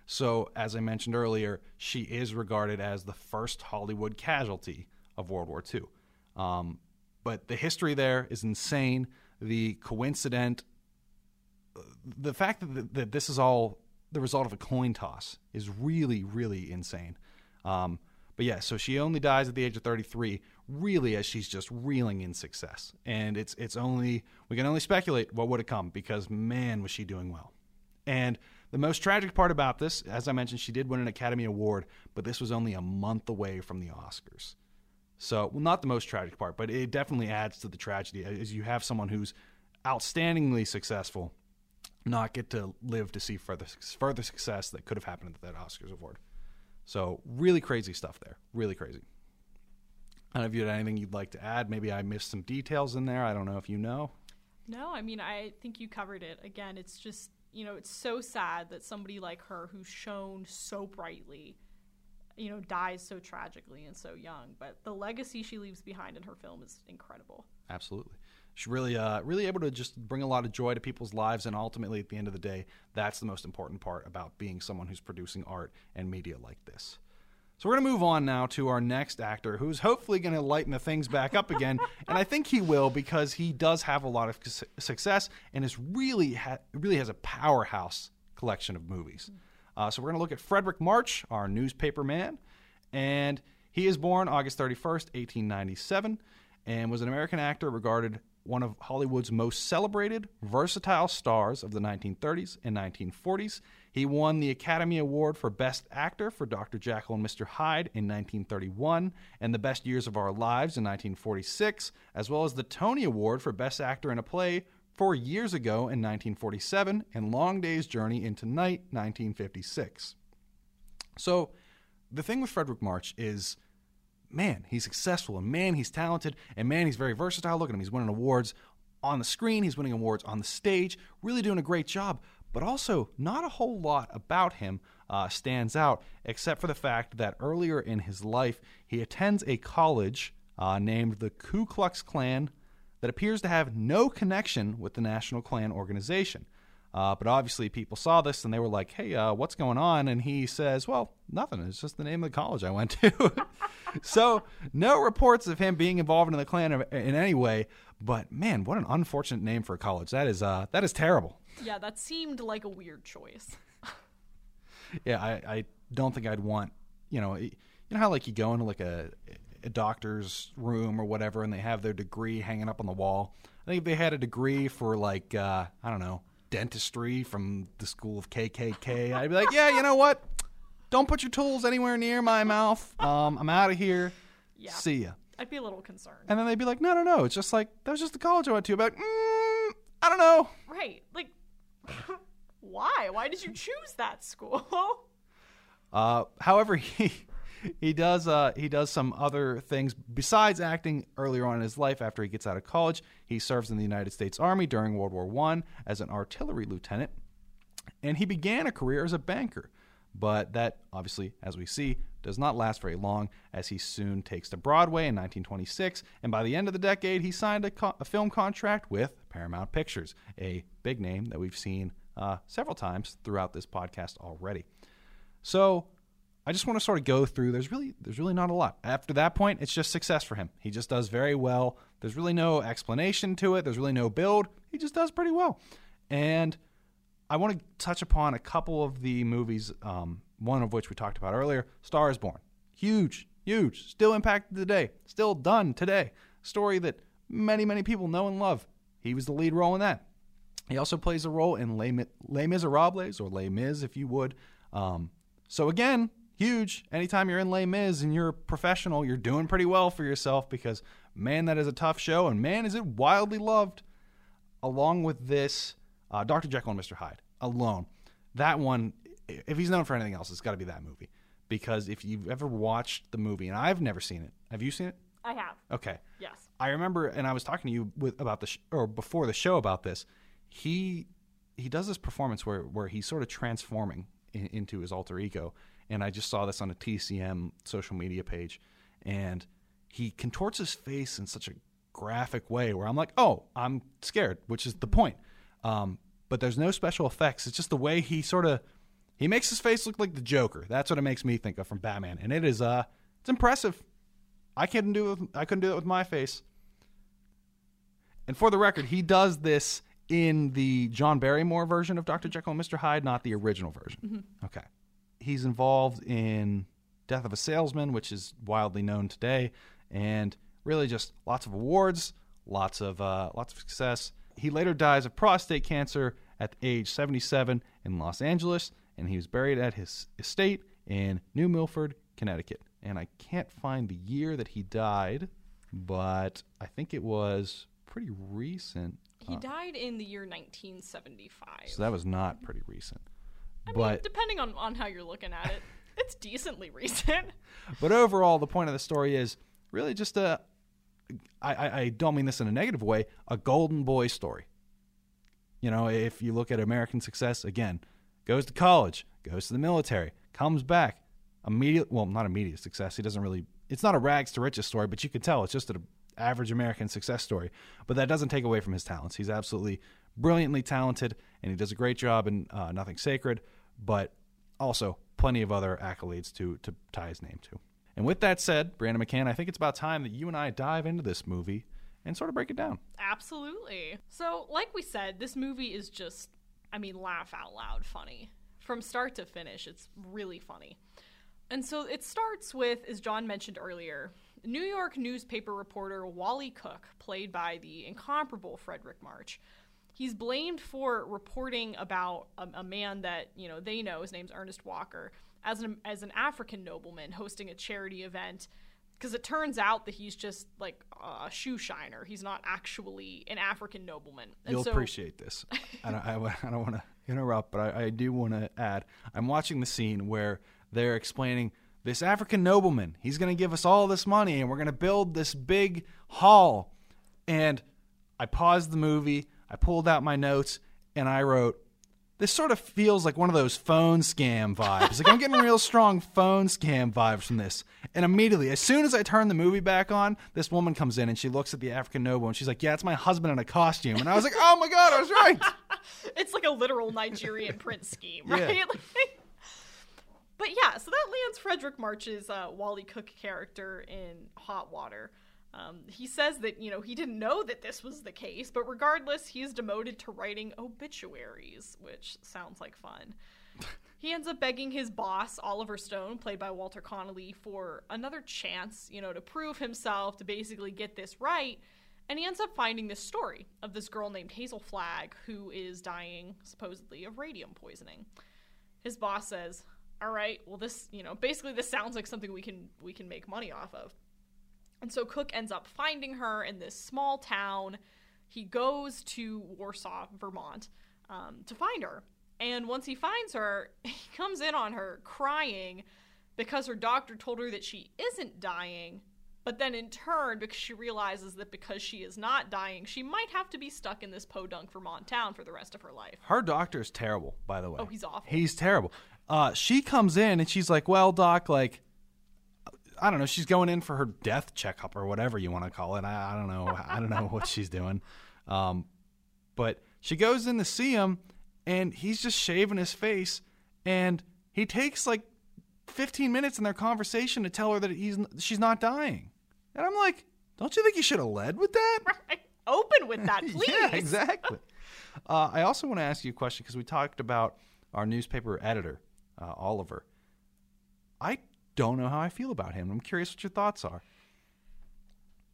So, as I mentioned earlier, she is regarded as the first Hollywood casualty of World War II. Um, but the history there is insane the coincident, the fact that, that this is all the result of a coin toss is really, really insane. Um, but yeah, so she only dies at the age of 33, really as she's just reeling in success. And it's it's only we can only speculate what would have come because man was she doing well. And the most tragic part about this, as I mentioned, she did win an Academy Award, but this was only a month away from the Oscars. So, well, not the most tragic part, but it definitely adds to the tragedy uh, as you have someone who's outstandingly successful not get to live to see further further success that could have happened at that Oscars award. So, really crazy stuff there. Really crazy. I don't know if you had anything you'd like to add. Maybe I missed some details in there. I don't know if you know. No, I mean, I think you covered it. Again, it's just, you know, it's so sad that somebody like her who's shown so brightly, you know, dies so tragically and so young. But the legacy she leaves behind in her film is incredible. Absolutely. She's really, uh, really able to just bring a lot of joy to people's lives, and ultimately, at the end of the day, that's the most important part about being someone who's producing art and media like this. So we're going to move on now to our next actor, who's hopefully going to lighten the things back up again, [LAUGHS] and I think he will because he does have a lot of su- success and is really ha- really has a powerhouse collection of movies. Uh, so we're going to look at Fredric March, our newspaper man, and he is born August 31st, 1897, and was an American actor regarded one of Hollywood's most celebrated, versatile stars of the 1930s and 1940s. He won the Academy Award for Best Actor for Dr. Jekyll and Mr. Hyde in 1931 and The Best Years of Our Lives in 1946, as well as the Tony Award for Best Actor in a Play four years ago in 1947 and Long Day's Journey into Night 1956. So, the thing with Fredric March is man, he's successful, and man, he's talented, and man, he's very versatile. Look at him. He's winning awards on the screen, he's winning awards on the stage, really doing a great job. But also, not a whole lot about him uh, stands out, except for the fact that earlier in his life, he attends a college uh, named the Ku Klux Klan that appears to have no connection with the National Klan organization. Uh, but obviously, people saw this and they were like, hey, uh, what's going on? And he says, well, nothing. It's just the name of the college I went to. [LAUGHS] so, no reports of him being involved in the Klan in any way. But man, what an unfortunate name for a college. That is, uh, that is terrible. Yeah, that seemed like a weird choice. [LAUGHS] yeah, I, I don't think I'd want, you know, you know how like you go into like a, a doctor's room or whatever and they have their degree hanging up on the wall. I think if they had a degree for like, uh, I don't know, dentistry from the school of KKK, I'd be like, yeah, you know what? Don't put your tools anywhere near my mouth. Um, I'm out of here. Yeah. See ya. I'd be a little concerned. And then they'd be like, no, no, no. It's just like, that was just the college I went to. I'd be like, mm, I don't know. Right. Like, [LAUGHS] why? Why did you choose that school? Uh, however, [LAUGHS] he [LAUGHS] he does uh, he does some other things besides acting earlier on in his life. After he gets out of college, he serves in the United States Army during World War One as an artillery lieutenant, and he began a career as a banker. But that obviously, as we see, does not last very long, as he soon takes to Broadway in 1926, and by the end of the decade, he signed a, co- a film contract with Paramount Pictures, a big name that we've seen uh, several times throughout this podcast already. So I just want to sort of go through. There's really there's really not a lot. After that point, it's just success for him. He just does very well. There's really no explanation to it. There's really no build. He just does pretty well. And I want to touch upon a couple of the movies. Um, one of which we talked about earlier, Star is Born. Huge, huge, still impacted today, still done today. Story that many many people know and love. He was the lead role in that. He also plays a role in Les, Les Miserables or Les Mis, if you would. Um, so again, huge. Anytime you're in Les Mis and you're a professional, you're doing pretty well for yourself because man, that is a tough show, and man, is it wildly loved. Along with this, uh, Dr. Jekyll and Mr. Hyde alone, that one, if he's known for anything else, it's got to be that movie. Because if you've ever watched the movie, and I've never seen it, have you seen it? I have. Okay. Yes. I remember, and I was talking to you with, about the sh- or before the show about this. He he does this performance where where he's sort of transforming in, into his alter ego, and I just saw this on a TCM social media page, and he contorts his face in such a graphic way where I'm like, oh, I'm scared, which is the point. Um, but there's no special effects. It's just the way he sort of he makes his face look like the Joker. That's what it makes me think of from Batman, and it is uh, it's impressive. I couldn't do it. With, I couldn't do it with my face. And for the record, he does this in the John Barrymore version of Dr. Jekyll and Mr. Hyde, not the original version. Mm-hmm. Okay. He's involved in Death of a Salesman, which is wildly known today, and really just lots of awards, lots of uh, lots of success. He later dies of prostate cancer at age 77 in Los Angeles, and he was buried at his estate in New Milford, Connecticut. And I can't find the year that he died, but I think it was pretty recent. He died in the year 1975. So that was not pretty recent. I but mean, depending on, on how you're looking at it, it's decently [LAUGHS] recent. but overall, the point of the story is really just a I, I, I don't mean this in a negative way, a golden boy story. You know, if you look at American success, again, goes to college, goes to the military, comes back, immediate well, not immediate success. He doesn't really it's not a rags to riches story, but you can tell it's just an average American success story. But that doesn't take away from his talents. He's absolutely brilliantly talented, and he does a great job in uh, Nothing Sacred, but also plenty of other accolades to to tie his name to. And with that said, Breanna McCann, I think it's about time that you and I dive into this movie and sort of break it down. Absolutely. So, like we said, this movie is just, I mean, laugh out loud funny. From start to finish, it's really funny. And so it starts with, as John mentioned earlier, New York newspaper reporter Wally Cook, played by the incomparable Fredric March. He's blamed for reporting about a, a man that, you know, they know, his name's Ernest Walker, as an, as an African nobleman hosting a charity event because it turns out that he's just like a shoe shiner. He's not actually an African nobleman. And You'll so, appreciate this. [LAUGHS] I don't, I, I don't want to interrupt, but I, I do want to add. I'm watching the scene where they're explaining this African nobleman. He's going to give us all this money, and we're going to build this big hall. And I paused the movie. I pulled out my notes, and I wrote, this sort of feels like one of those phone scam vibes. Like I'm getting real strong phone scam vibes from this. And immediately, as soon as I turn the movie back on, this woman comes in and she looks at the African noble and she's like, "Yeah, it's my husband in a costume." And I was like, "Oh my god, I was right." [LAUGHS] it's like a literal Nigerian prince scheme, right? [LAUGHS] Yeah. but yeah, so that lands Fredric March's uh, Wally Cook character in hot water. Um, he says that, you know, he didn't know that this was the case, but regardless, he's demoted to writing obituaries, which sounds like fun. [LAUGHS] he ends up begging his boss, Oliver Stone, played by Walter Connolly, for another chance, you know, to prove himself, to basically get this right. And he ends up finding this story of this girl named Hazel Flagg who is dying, supposedly, of radium poisoning. His boss says, All right, well, this, you know, basically, this sounds like something we can we can make money off of. And so Cook ends up finding her in this small town. He goes to Warsaw, Vermont, um, to find her. And once he finds her, [LAUGHS] he comes in on her crying because her doctor told her that she isn't dying. But then in turn, because she realizes that because she is not dying, she might have to be stuck in this podunk Vermont town for the rest of her life. Her doctor is terrible, by the way. Oh, he's awful. He's terrible. Uh, she comes in and she's like, "Well, doc, like I don't know. She's going in for her death checkup or whatever you want to call it. I, I don't know. I don't know what she's doing. Um, but she goes in to see him, and he's just shaving his face, and he takes like 15 minutes in their conversation to tell her that he's she's not dying. And I'm like, don't you think you should have led with that? Right. Open with that, [LAUGHS] please. yeah, exactly. Uh, I also want to ask you a question because we talked about our newspaper editor, uh, Oliver. I don't know how I feel about him. I'm curious what your thoughts are.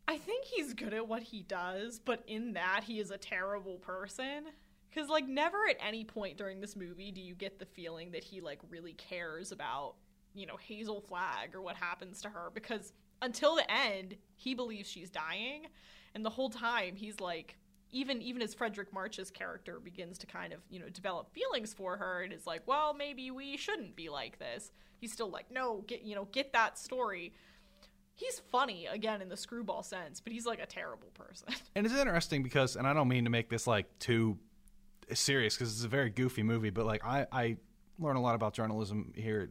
I think he's good at what he does, but in that he is a terrible person. Cuz like never at any point during this movie do you get the feeling that he like really cares about, you know, Hazel Flagg or what happens to her because until the end, he believes she's dying, and the whole time he's like even even as Fredric March's character begins to kind of you know develop feelings for her and is like, well, maybe we shouldn't be like this. He's still like, no, get you know get that story. He's funny again in the screwball sense, but he's like a terrible person. [LAUGHS] And it's interesting because, and I don't mean to make this like too serious because it's a very goofy movie, but like I I learn a lot about journalism here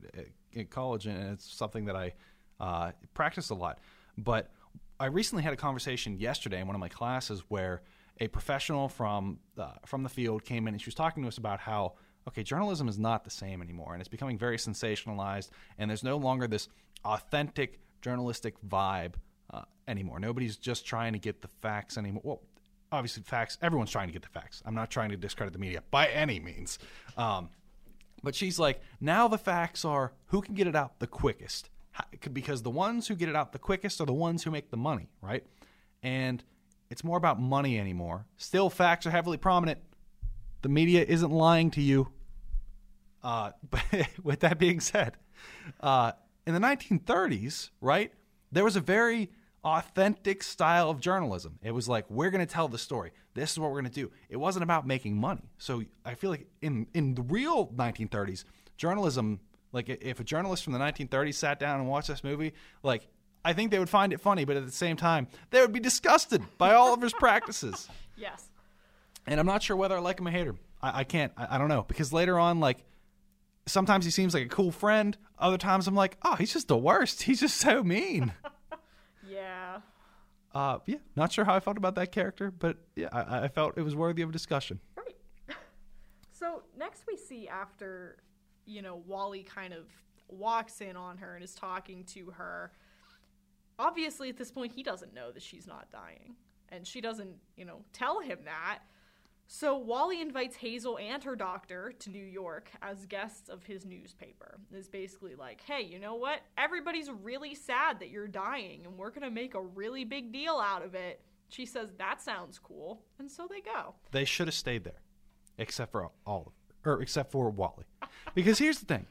at college, and it's something that I uh, practice a lot. But I recently had a conversation yesterday in one of my classes where a professional from the, from the field came in and she was talking to us about how okay journalism is not the same anymore and it's becoming very sensationalized and there's no longer this authentic journalistic vibe uh, anymore. Nobody's just trying to get the facts anymore. Well obviously facts everyone's trying to get the facts. I'm not trying to discredit the media by any means. Um, but she's like now the facts are who can get it out the quickest. Because the ones who get it out the quickest are the ones who make the money right? And it's more about money anymore. Still, facts are heavily prominent. The media isn't lying to you. Uh, [LAUGHS] but with that being said, uh, in the 1930s, right, there was a very authentic style of journalism. It was like, we're going to tell the story. This is what we're going to do. It wasn't about making money. So I feel like in, in the real 1930s, journalism, like if a journalist from the 1930s sat down and watched this movie, like I think they would find it funny, but at the same time, they would be disgusted by all of his practices. [LAUGHS] Yes. And I'm not sure whether I like him or hate him. I, I can't. I, I don't know because later on, like sometimes he seems like a cool friend. Other times I'm like, oh, he's just the worst. He's just so mean. [LAUGHS] Yeah. uh, yeah, not sure how I felt about that character, but yeah, I, I felt it was worthy of discussion. Right. [LAUGHS] so next we see after, you know, Wally kind of walks in on her and is talking to her. Obviously, at this point, he doesn't know that she's not dying. And she doesn't, you know, tell him that. So Wally invites Hazel and her doctor to New York as guests of his newspaper. Is basically like, hey, you know what? Everybody's really sad that you're dying, and we're gonna make a really big deal out of it. She says that sounds cool, and so they go. They should have stayed there, except for Oliver, or except for Wally. Because here's the thing: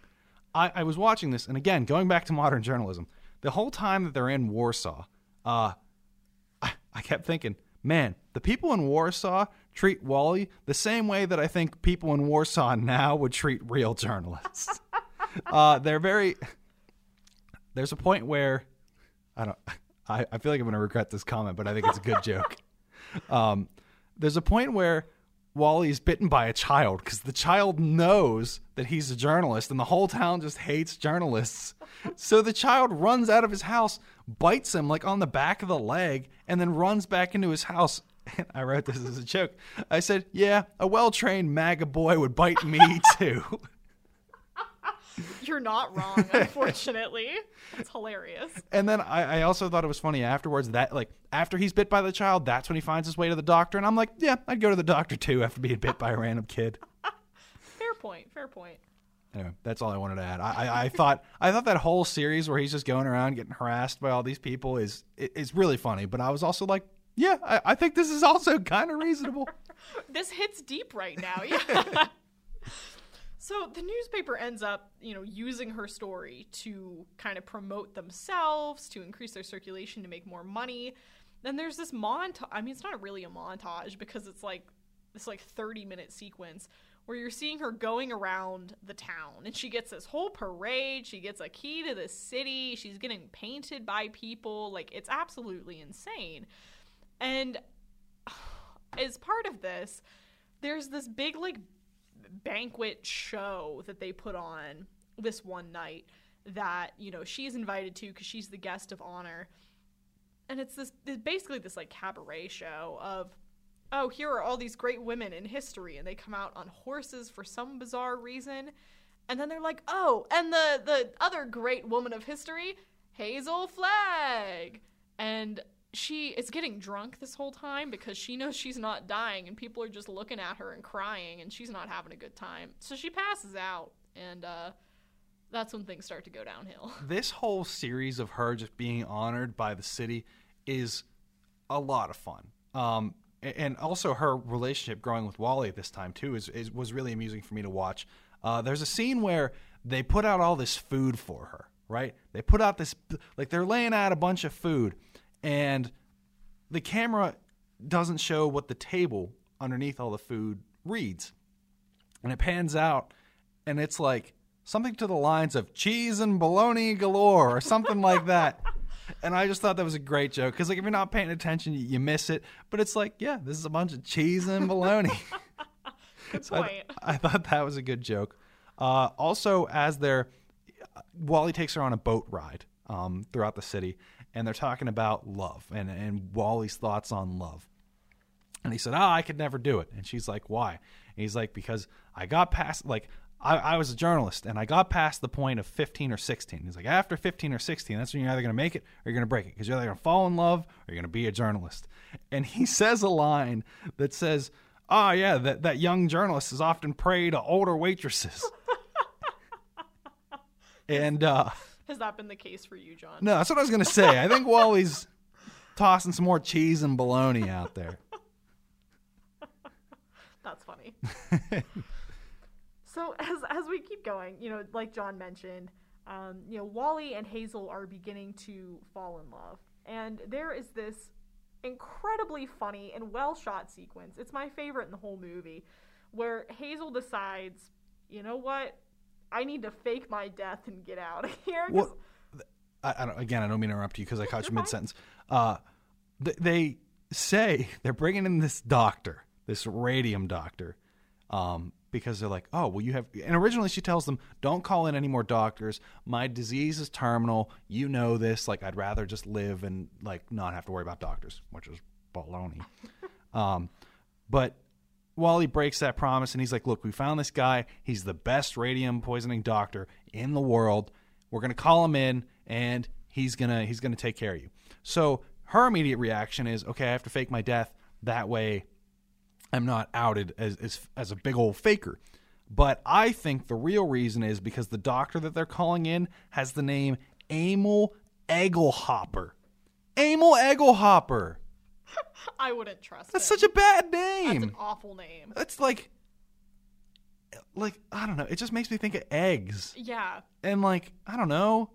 I, I was watching this, and again, going back to modern journalism, the whole time that they're in Warsaw, uh, I, I kept thinking, man, the people in Warsaw treat Wally the same way that I think people in Warsaw [LAUGHS] now would treat real journalists. [LAUGHS] uh, they're very. There's a point where I don't. I, I feel like I'm going to regret this comment, but I think it's a good [LAUGHS] joke. Um, there's a point where Wally is bitten by a child because the child knows that he's a journalist, and the whole town just hates journalists. So the child runs out of his house, bites him like on the back of the leg, and then runs back into his house. And [LAUGHS] I wrote this as a joke. I said, "Yeah, a well-trained MAGA boy would bite me [LAUGHS] too." You're not wrong, unfortunately. It's hilarious. And then I, I also thought it was funny afterwards that like after he's bit by the child, that's when he finds his way to the doctor. And I'm like, yeah, I'd go to the doctor too after being bit by a random kid. [LAUGHS] Fair point. Fair point. Anyway, that's all I wanted to add. I, I, I thought I thought that whole series where he's just going around getting harassed by all these people is is really funny. But I was also like, yeah, I, I think this is also kind of reasonable. [LAUGHS] This hits deep right now. Yeah. [LAUGHS] so the newspaper ends up, you know, using her story to kind of promote themselves, to increase their circulation, to make more money. Then there's this montage. I mean, it's not really a montage because it's like this like 30 minute sequence where you're seeing her going around the town and she gets this whole parade she gets a key to the city she's getting painted by people like it's absolutely insane and as part of this there's this big like banquet show that they put on this one night that you know she's invited to because she's the guest of honor. And it's this basically this like cabaret show of oh here are all these great women in history and they come out on horses for some bizarre reason. And then they're like oh and the the other great woman of history hazel flagg. And she is getting drunk this whole time because she knows she's not dying and people are just looking at her and crying and she's not having a good time so she passes out and uh that's when things start to go downhill [LAUGHS] this whole series of her just being honored by the city is a lot of fun. Um, and also her relationship growing with Wally at this time too is, is was really amusing for me to watch. Uh, there's a scene where they put out all this food for her, right? They put out this like they're laying out a bunch of food, and the camera doesn't show what the table underneath all the food reads, and it pans out, and it's like something to the lines of cheese and bologna galore or something like that. [LAUGHS] And I just thought that was a great joke because, like, if you're not paying attention, you, you miss it. But it's like, yeah, this is a bunch of cheese and bologna. [LAUGHS] good So I, I thought that was a good joke. Uh, also, as they're Wally takes her on a boat ride um, throughout the city, and they're talking about love and and Wally's thoughts on love. And he said, "Ah, I could never do it." And she's like, "Why?" And he's like, "Because I got past like." I, I was a journalist and I got past the point of 15 or 16. He's like, after 15 or 16, that's when you're either going to make it or you're going to break it because you're either going to fall in love or you're going to be a journalist. And he [LAUGHS] says a line that says, Oh, yeah, that, that young journalist is often prey to older waitresses. [LAUGHS] and uh, has that been the case for you john no, that's what I was going to say. I think Wally's [LAUGHS] tossing some more cheese and bologna out there. [LAUGHS] That's funny. [LAUGHS] so as as we keep going, you know, like John mentioned, um, you know, Wally and Hazel are beginning to fall in love, and there is this incredibly funny and well shot sequence. It's my favorite in the whole movie, where Hazel decides, you know what, I need to fake my death and get out of here. Well, I, I don't, again, I don't mean to interrupt you because I [LAUGHS] caught you mid sentence. Uh, th- they say [LAUGHS] they're bringing in this doctor, this radium doctor, um, because they're like, oh, well, you have. And originally, she tells them, don't call in any more doctors. My disease is terminal. You know this. Like, I'd rather just live and like not have to worry about doctors, which is baloney. [LAUGHS] um, but Wally breaks that promise and he's like, Look, we found this guy. He's the best radium poisoning doctor in the world. We're gonna call him in and he's gonna he's gonna take care of you. So her immediate reaction is, Okay, I have to fake my death. That way I'm not outed as as, as a big old faker. But I think the real reason is because the doctor that they're calling in has the name Emil Egglehopper. Emil Egelhopper. I wouldn't trust That's him. such a bad name. That's an awful name. That's like, like I don't know. It just makes me think of eggs, Yeah. and like I don't know.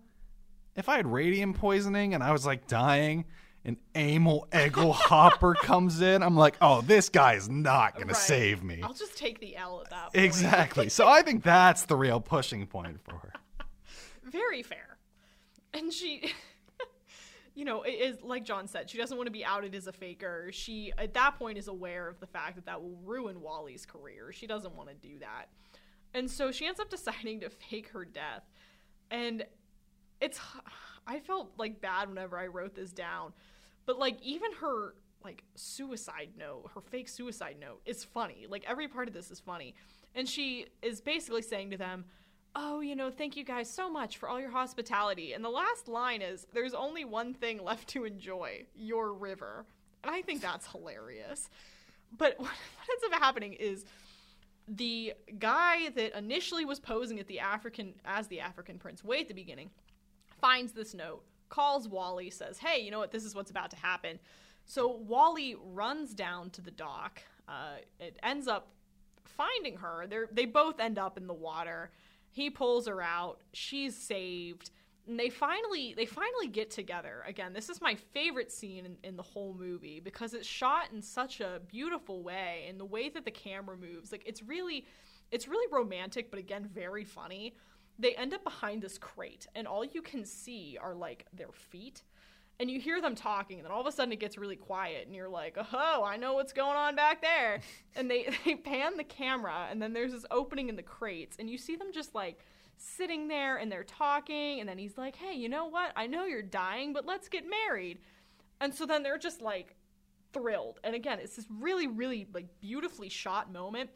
If I had radium poisoning and I was like dying, and Emil Hopper comes in, I'm like, oh, this guy is not gonna Right. save me. I'll just take the L at that point. Exactly. so I think that's the real pushing point for her. [LAUGHS] Very fair. And she, you know, it is like John said, she doesn't want to be outed as a faker. She, at that point, is aware of the fact that that will ruin Wally's career. She doesn't want to do that. And so she ends up [LAUGHS] deciding to fake her death. And it's, [SIGHS] I felt like bad whenever I wrote this down. But like, even her, like, suicide note, her fake suicide note is funny. Like, every part of this is funny. And she is basically saying to them, oh, you know, thank you guys so much for all your hospitality. And the last line is, there's only one thing left to enjoy your river. And I think that's hilarious. But [LAUGHS] what ends up happening is the guy that initially was posing at the African as the African prince way at the beginning finds this note, calls Wally, says, "Hey, you know what? This is what's about to happen." So Wally runs down to the dock. Uh, it ends up finding her. They they both end up in the water. He pulls her out. She's saved. And they finally they finally get together. Again, this is my favorite scene in, in the whole movie because it's shot in such a beautiful way and the way that the camera moves. Like it's really it's really romantic, but again, very funny. They end up behind this crate, and all you can see are like their feet and you hear them talking, and then all of a sudden it gets really quiet, and you're like, "Oh, I know what's going on back there." [LAUGHS] and they they pan the camera, and then there's this opening in the crates, and you see them just like sitting there, and they're talking, and then he's like, "Hey, you know what? I know you're dying, but let's get married." And so then they're just like thrilled, and again, it's this really, really like beautifully shot moment.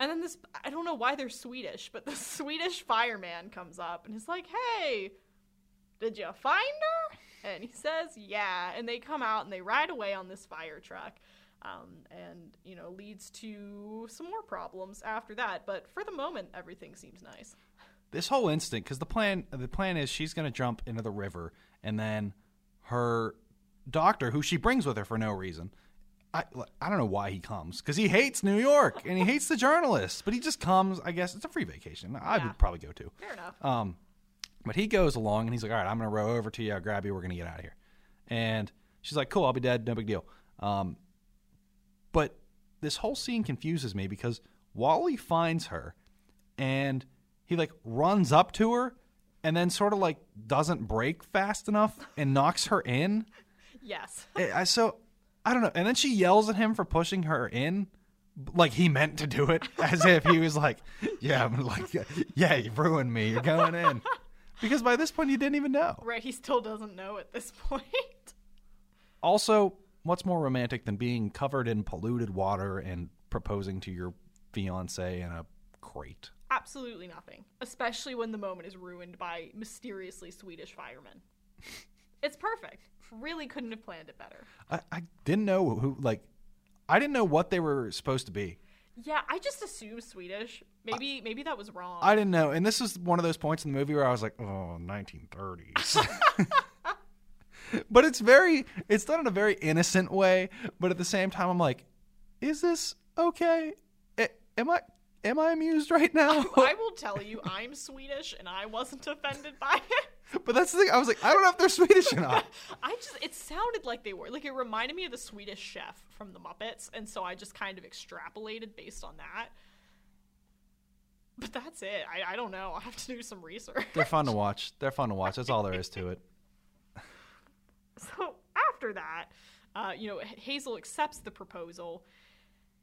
And then this, I don't know why they're Swedish, but [LAUGHS] the Swedish fireman comes up and is like, "Hey, did you find her? And he says, yeah. And they come out and they ride away on this fire truck. Um, and, you know, leads to some more problems after that. But for the moment, everything seems nice. This whole instant, because the plan the plan is she's going to jump into the river, and then her doctor, who she brings with her for no reason. I, I don't know why he comes because he hates New York and he hates the journalists, but he just comes. I guess it's a free vacation. I Yeah. would probably go too. Fair enough. Um, but he goes along and he's like, "All right, I'm gonna row over to you. I'll grab you. We're gonna get out of here." And she's like, "Cool, I'll be dead. No big deal." Um, but this whole scene confuses me because Wally finds her and he like runs up to her and then sort of like doesn't brake fast enough and knocks her in. yes. I- so I don't know. And then she yells at him for pushing her in. Like he meant to do it, as if he was like, "Yeah, I'm like, yeah, you ruined me. You're going in." Because by this point, he didn't even know. Right. He still doesn't know at this [LAUGHS] point. Also, what's more romantic than being covered in polluted water and proposing to your fiance in a crate? Absolutely nothing. Especially when the moment is ruined by mysteriously Swedish firemen. [LAUGHS] it's perfect. Really couldn't have planned it better. I, I didn't know who, like, I didn't know what they were supposed to be. Yeah, I just assumed Swedish. Maybe maybe that was wrong. I didn't know. And this is one of those points in the movie where I was like, oh, 1930s. [LAUGHS] but it's very, it's done in a very innocent way. But at the same time, I'm like, is this okay? Am I, am I amused right now? I [LAUGHS] will tell you, I'm Swedish, and I wasn't offended by it. but that's the thing. I was like, I don't know if they're Swedish or not. [LAUGHS] I just, it sounded like they were. Like, it reminded me of the Swedish chef from the Muppets, and so I just kind of extrapolated based on that. But that's it. I, I don't know. I'll have to do some research. They're fun to [LAUGHS] watch. They're fun to watch. That's all there is to it. So after that, uh, you know, Hazel accepts the proposal,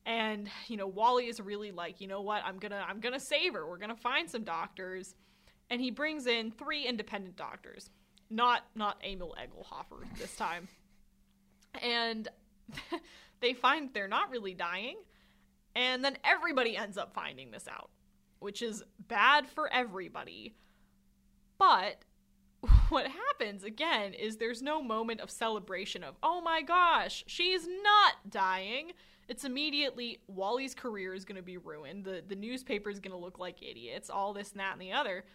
and you know, Wally is really like, you know what, I'm gonna, I'm gonna save her. We're gonna find some doctors, and he brings in three independent doctors, not not Emil Egelhofer this time, and [LAUGHS] they find they're not really dying, and then everybody ends up finding this out, which is bad for everybody. But [LAUGHS] what happens again is there's no moment of celebration of, oh my gosh, she's not dying. It's immediately Wally's career is going to be ruined. The the newspaper is going to look like idiots. All this and that and the other,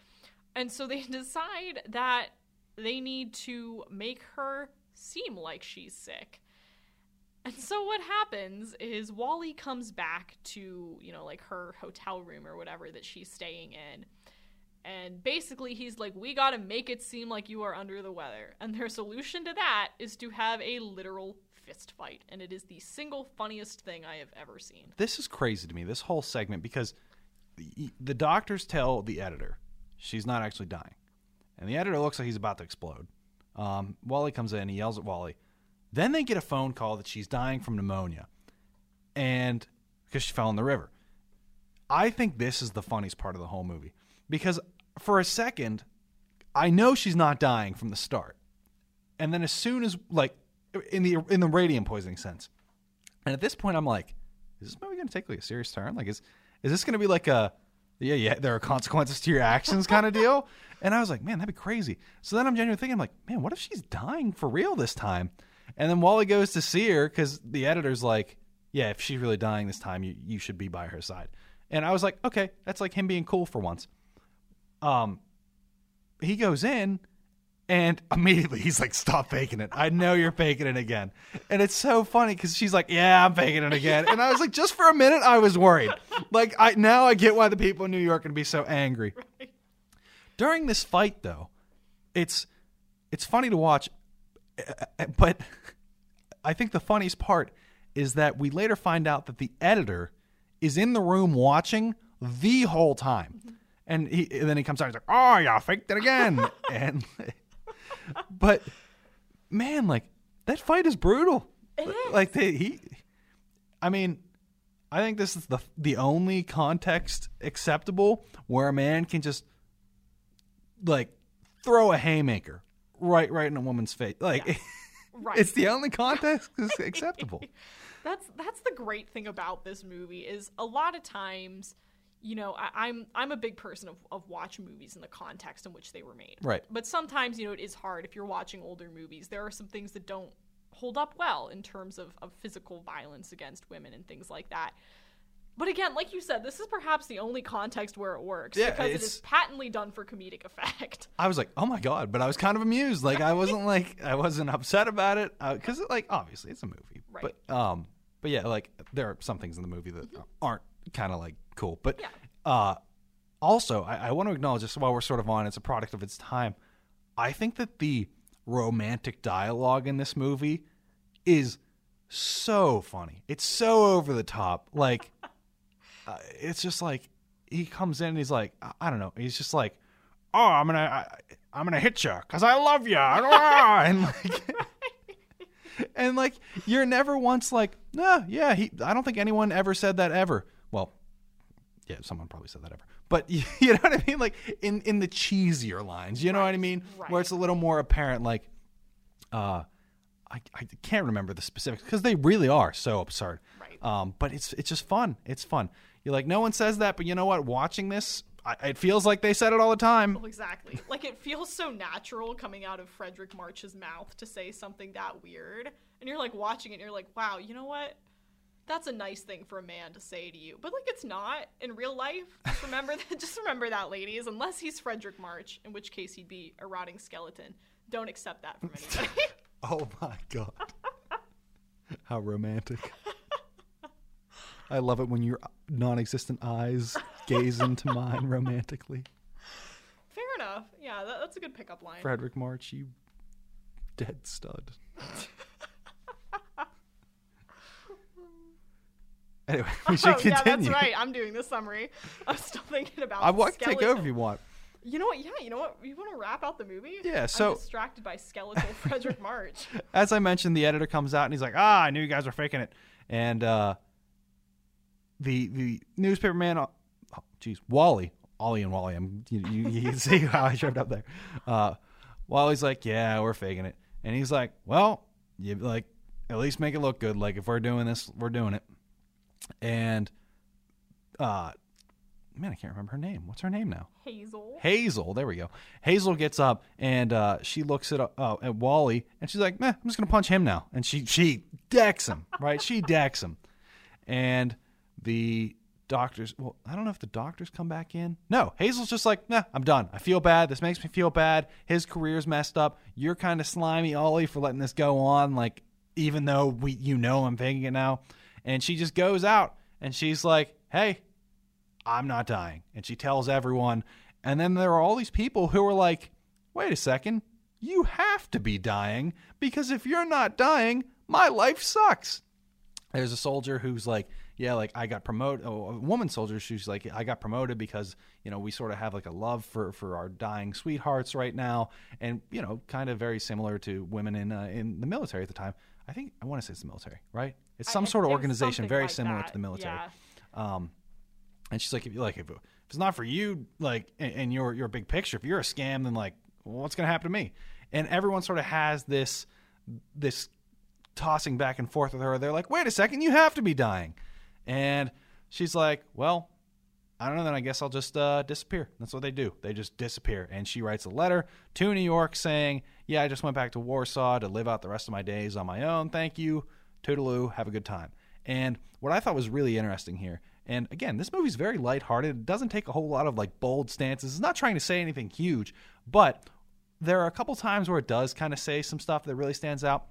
and so they [LAUGHS] decide that they need to make her seem like she's sick. And so what happens is Wally comes back to, you know, like her hotel room or whatever that she's staying in. And basically he's like, "We got to make it seem like you are under the weather." And their solution to that is to have a literal fist fight, and it is the single funniest thing I have ever seen. This is crazy to me, this whole segment, because the, doctors tell the editor she's not actually dying. And the editor looks like he's about to explode. Um, Wally comes in, he yells at Wally. Then they get a phone call that she's dying from pneumonia. And because she fell in the river. I think this is the funniest part of the whole movie. Because for a second, I know she's not dying from the start. And then as soon as like in the in the radium poisoning sense. And at this point I'm like, is this movie gonna take like a serious turn? Like is is this gonna be like a yeah, yeah, there are consequences to your actions kind of [LAUGHS] deal? And I was like, man, that'd be crazy. So then I'm genuinely thinking, I'm like, man, what if she's dying for real this time? And then Wally goes to see her because the editor's like, yeah, if she's really dying this time, you, you should be by her side. And I was like, okay, that's like him being cool for once. Um, he goes in and [LAUGHS] immediately he's like, stop faking it. I know you're faking it again. And it's so funny because she's like, yeah, I'm faking it again. And I was like, just for a minute, I was worried. Like, I now I get why the people in New York are going to be so angry. [LAUGHS] Right. During this fight, though, it's it's funny to watch, uh, but I think the funniest part is that we later find out that the editor is in the room watching the whole time. And, he, and then he comes out and he's like, oh, yeah, faked it again. [LAUGHS] and but man, like that fight is brutal. It is. Like they, he, I mean, I think this is the the only context acceptable where a man can just like throw a haymaker right right in a woman's face. Like Yeah. [LAUGHS] Right. it's the only context that's [LAUGHS] acceptable. that's that's the great thing about this movie is a lot of times you know I, i'm i'm a big person of, of watching movies in the context in which they were made Right. but sometimes you know it is hard if you're watching older movies there are some things that don't hold up well in terms of, of physical violence against women and things like that but again like you said this is perhaps the only context where it works Yeah, because it it's- patently done for comedic effect I was like, oh my god, but I was kind of amused. Like I wasn't like I wasn't upset about it because like obviously it's a movie, Right. Mm-hmm. but um, but yeah, like there are some things in the movie that aren't kind of like cool, but Yeah. uh, also I, I want to acknowledge just while we're sort of on, it's a product of its time. I think that the romantic dialogue in this movie is so funny. It's so over the top. Like uh, it's just like he comes in and he's like I, I don't know. He's just like, "Oh, I'm to I, I'm to hit you cuz I love you." [LAUGHS] and like [LAUGHS] and like you're never once like, "No, yeah, he I don't think anyone ever said that ever." Well, yeah, someone probably said that ever. But [LAUGHS] you know what I mean? Like in in the cheesier lines, you know what I mean? right. Where it's a little more apparent like uh I, I can't remember the specifics because they really are so absurd. Right. Um, but it's it's just fun. It's fun. You're like, no one says that, but you know what? Watching this, I, it feels like they said it all the time. Well, exactly. Like it feels so natural coming out of Fredric March's mouth to say something that weird. And you're like watching it and you're like, wow, you know what? That's a nice thing for a man to say to you. But like it's not in real life. Just remember [LAUGHS] that just remember that, ladies. Unless he's Fredric March, in which case he'd be a rotting skeleton. Don't accept that from anybody. [LAUGHS] Oh my god, how romantic! I love it when your non-existent eyes [LAUGHS] gaze into mine romantically. Fair enough. Yeah, that, that's a good pickup line. Fredric March, you dead stud. [LAUGHS] anyway, we should oh, [LAUGHS] yeah, that's right. I'm doing the summary. I'm still thinking about I want to take over if you want. You know what? Yeah, you know what? You want to wrap out the movie? Yeah, so- I'm distracted by skeletal Fredric March. As I mentioned, the editor comes out and he's like, "Ah, I knew you guys were faking it." And uh, the the newspaper man, oh, geez, Wally, Ollie and Wally. I'm you, you, you can see how I tripped up there. Uh, Wally's like, "Yeah, we're faking it," and he's like, "Well, you like at least make it look good. Like if we're doing this, we're doing it." And uh, man, I can't remember her name. What's her name now? Hazel. Hazel, there we go. Hazel gets up and uh, she looks at uh, at Wally and she's like, "Meh, I'm just gonna punch him now." And she she decks him, right? she decks him, and the doctors. Well, I don't know if the doctors come back in. No, Hazel's just like, "Nah, I'm done. I feel bad. This makes me feel bad. His career's messed up. You're kind of slimy, Ollie, for letting this go on. Like, even though we, you know, I'm faking it now." And she just goes out and she's like, "Hey, I'm not dying. And she tells everyone. And then there are all these people who are like, wait a second, you have to be dying because if you're not dying, my life sucks. There's a soldier who's like, yeah, like I got promoted. Oh, a woman soldier, she's like, I got promoted because you know we sort of have like a love for for our dying sweethearts right now, and you know, kind of very similar to women in uh, in the military at the time. I think I want to say it's the military, right? It's some I- sort of organization very like similar that, to the military. yeah. Um, and she's like, if you like, if, if it's not for you, like, and, and your your big picture, if you're a scam, then like, what's gonna happen to me? And everyone sort of has this this tossing back and forth with her. They're like, wait a second, you have to be dying, and she's like, well. I don't know. Then I guess I'll just uh, disappear. That's what they do. They just disappear. And she writes a letter to New York saying, "Yeah, I just went back to Warsaw to live out the rest of my days on my own. Thank you, toodaloo. Have a good time." And what I thought was really interesting here, and again, this movie's very lighthearted. It doesn't take a whole lot of like bold stances. It's not trying to say anything huge, but there are a couple times where it does kind of say some stuff that really stands out.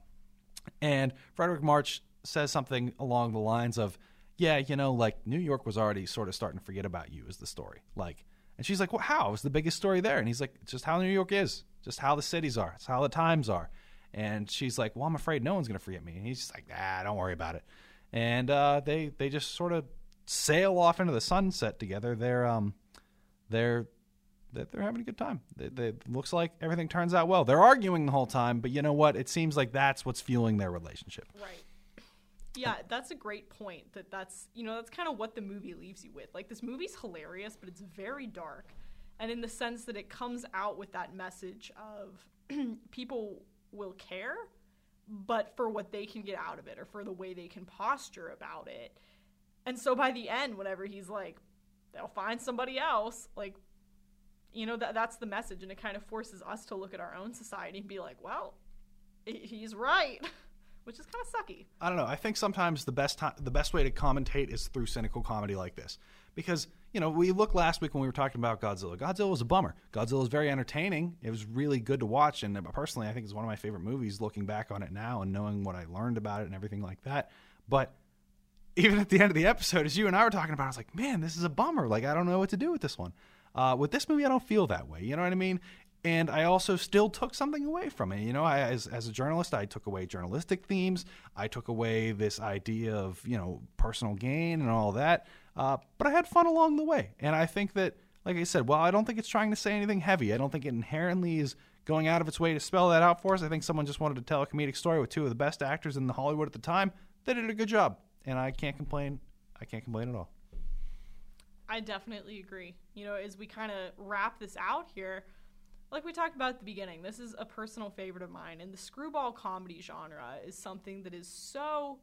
And Fredric March says something along the lines of, "Yeah, you know, like New York was already sort of starting to forget about you." Is the story like? And she's like, "Well, how? It's the biggest story there." And he's like, "It's just how New York is. Just how the cities are. It's how the times are." And she's like, "Well, I'm afraid no one's going to forget me." And he's just like, "Ah, don't worry about it." And uh, they they just sort of sail off into the sunset together. They're um they're they're having a good time. They, they, looks like everything turns out well. They're arguing the whole time, but you know what? It seems like that's what's fueling their relationship. Right. Yeah, that's a great point. That that's you know that's kind of what the movie leaves you with. Like this movie's hilarious, but it's very dark, and in the sense that it comes out with that message of [CLEARS THROAT] people will care, but for what they can get out of it or for the way they can posture about it. And so by the end, whenever he's like, they'll find somebody else, like you know that that's the message and it kind of forces us to look at our own society and be like well he's right [LAUGHS] which is kind of sucky I don't know. I think sometimes the best time, the best way to commentate is through cynical comedy like this, because you know we looked last week when we were talking about Godzilla. Godzilla was a bummer. Godzilla is very entertaining. It was really good to watch, and personally, I think it's one of my favorite movies. Looking back on it now and knowing what I learned about it and everything like that, but even at the end of the episode, as you and I were talking about, I was like, man, this is a bummer. Like, I don't know what to do with this one. Uh, with this movie, I don't feel that way. You know what I mean? And I also still took something away from it. You know, I, as, as a journalist, I took away journalistic themes. I took away this idea of, you know, personal gain and all that. Uh, but I had fun along the way. And I think that, like I said, well, I don't think it's trying to say anything heavy. I don't think it inherently is going out of its way to spell that out for us. I think someone just wanted to tell a comedic story with two of the best actors in the Hollywood at the time. They did a good job. And I can't complain. I can't complain at all. i definitely agree you know as we kind of wrap this out here like we talked about at the beginning this is a personal favorite of mine and the screwball comedy genre is something that is so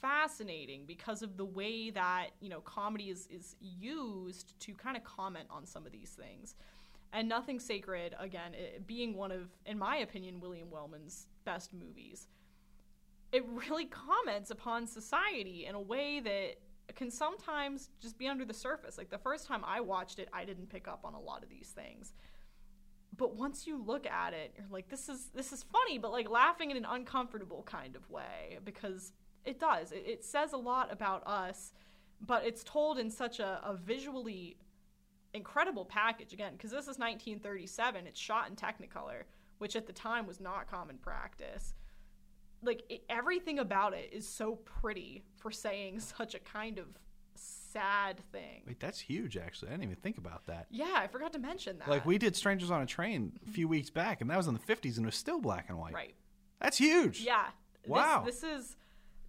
fascinating because of the way that you know comedy is, is used to kind of comment on some of these things and nothing sacred again being one of in my opinion william wellman's best movies it really comments upon society in a way that can sometimes just be under the surface. Like the first time I watched it, I didn't pick up on a lot of these things. But once you look at it, you're like, this is this is funny, but like laughing in an uncomfortable kind of way because it does. It, it says a lot about us, but it's told in such a, a visually incredible package again because this is 1937. It's shot in Technicolor, which at the time was not common practice like it, everything about it is so pretty for saying [LAUGHS] such a kind of sad thing. Wait, that's huge. Actually, I didn't even think about that. Yeah, I forgot to mention that. Like we did Strangers on a Train a few weeks back, and that was in the 50s, and it was still black and white. right. That's huge. Yeah. This- Wow. This, is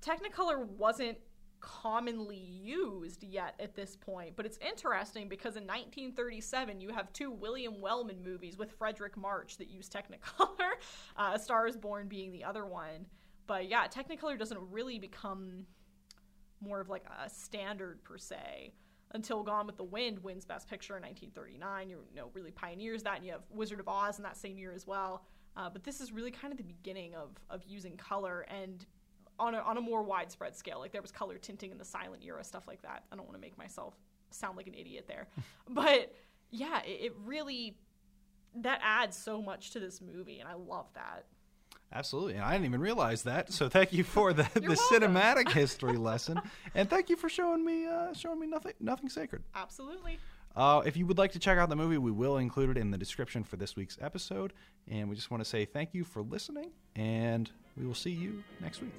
Technicolor wasn't commonly used yet at this point, but it's interesting because in 1937 you have two William Wellman movies with Fredric March that use Technicolor, [LAUGHS] uh, A Star Is Born being the other one. But yeah, Technicolor doesn't really become more of like a standard per se until Gone with the Wind wins Best Picture in 1939. You know, really pioneers that, and you have Wizard of Oz in that same year as well. Uh, but this is really kind of the beginning of of using color and on a, on a more widespread scale. Like there was color tinting in the silent era, stuff like that. I don't want to make myself sound like an idiot there, [LAUGHS] but yeah, it, it really that adds so much to this movie, and I love that. Absolutely, and I didn't even realize that. So thank you for the, [LAUGHS] the cinematic [LAUGHS] history lesson, and thank you for showing me uh, showing me nothing nothing sacred. Absolutely. Uh, if you would like to check out the movie, we will include it in the description for this week's episode. And we just want to say thank you for listening, and we will see you next week.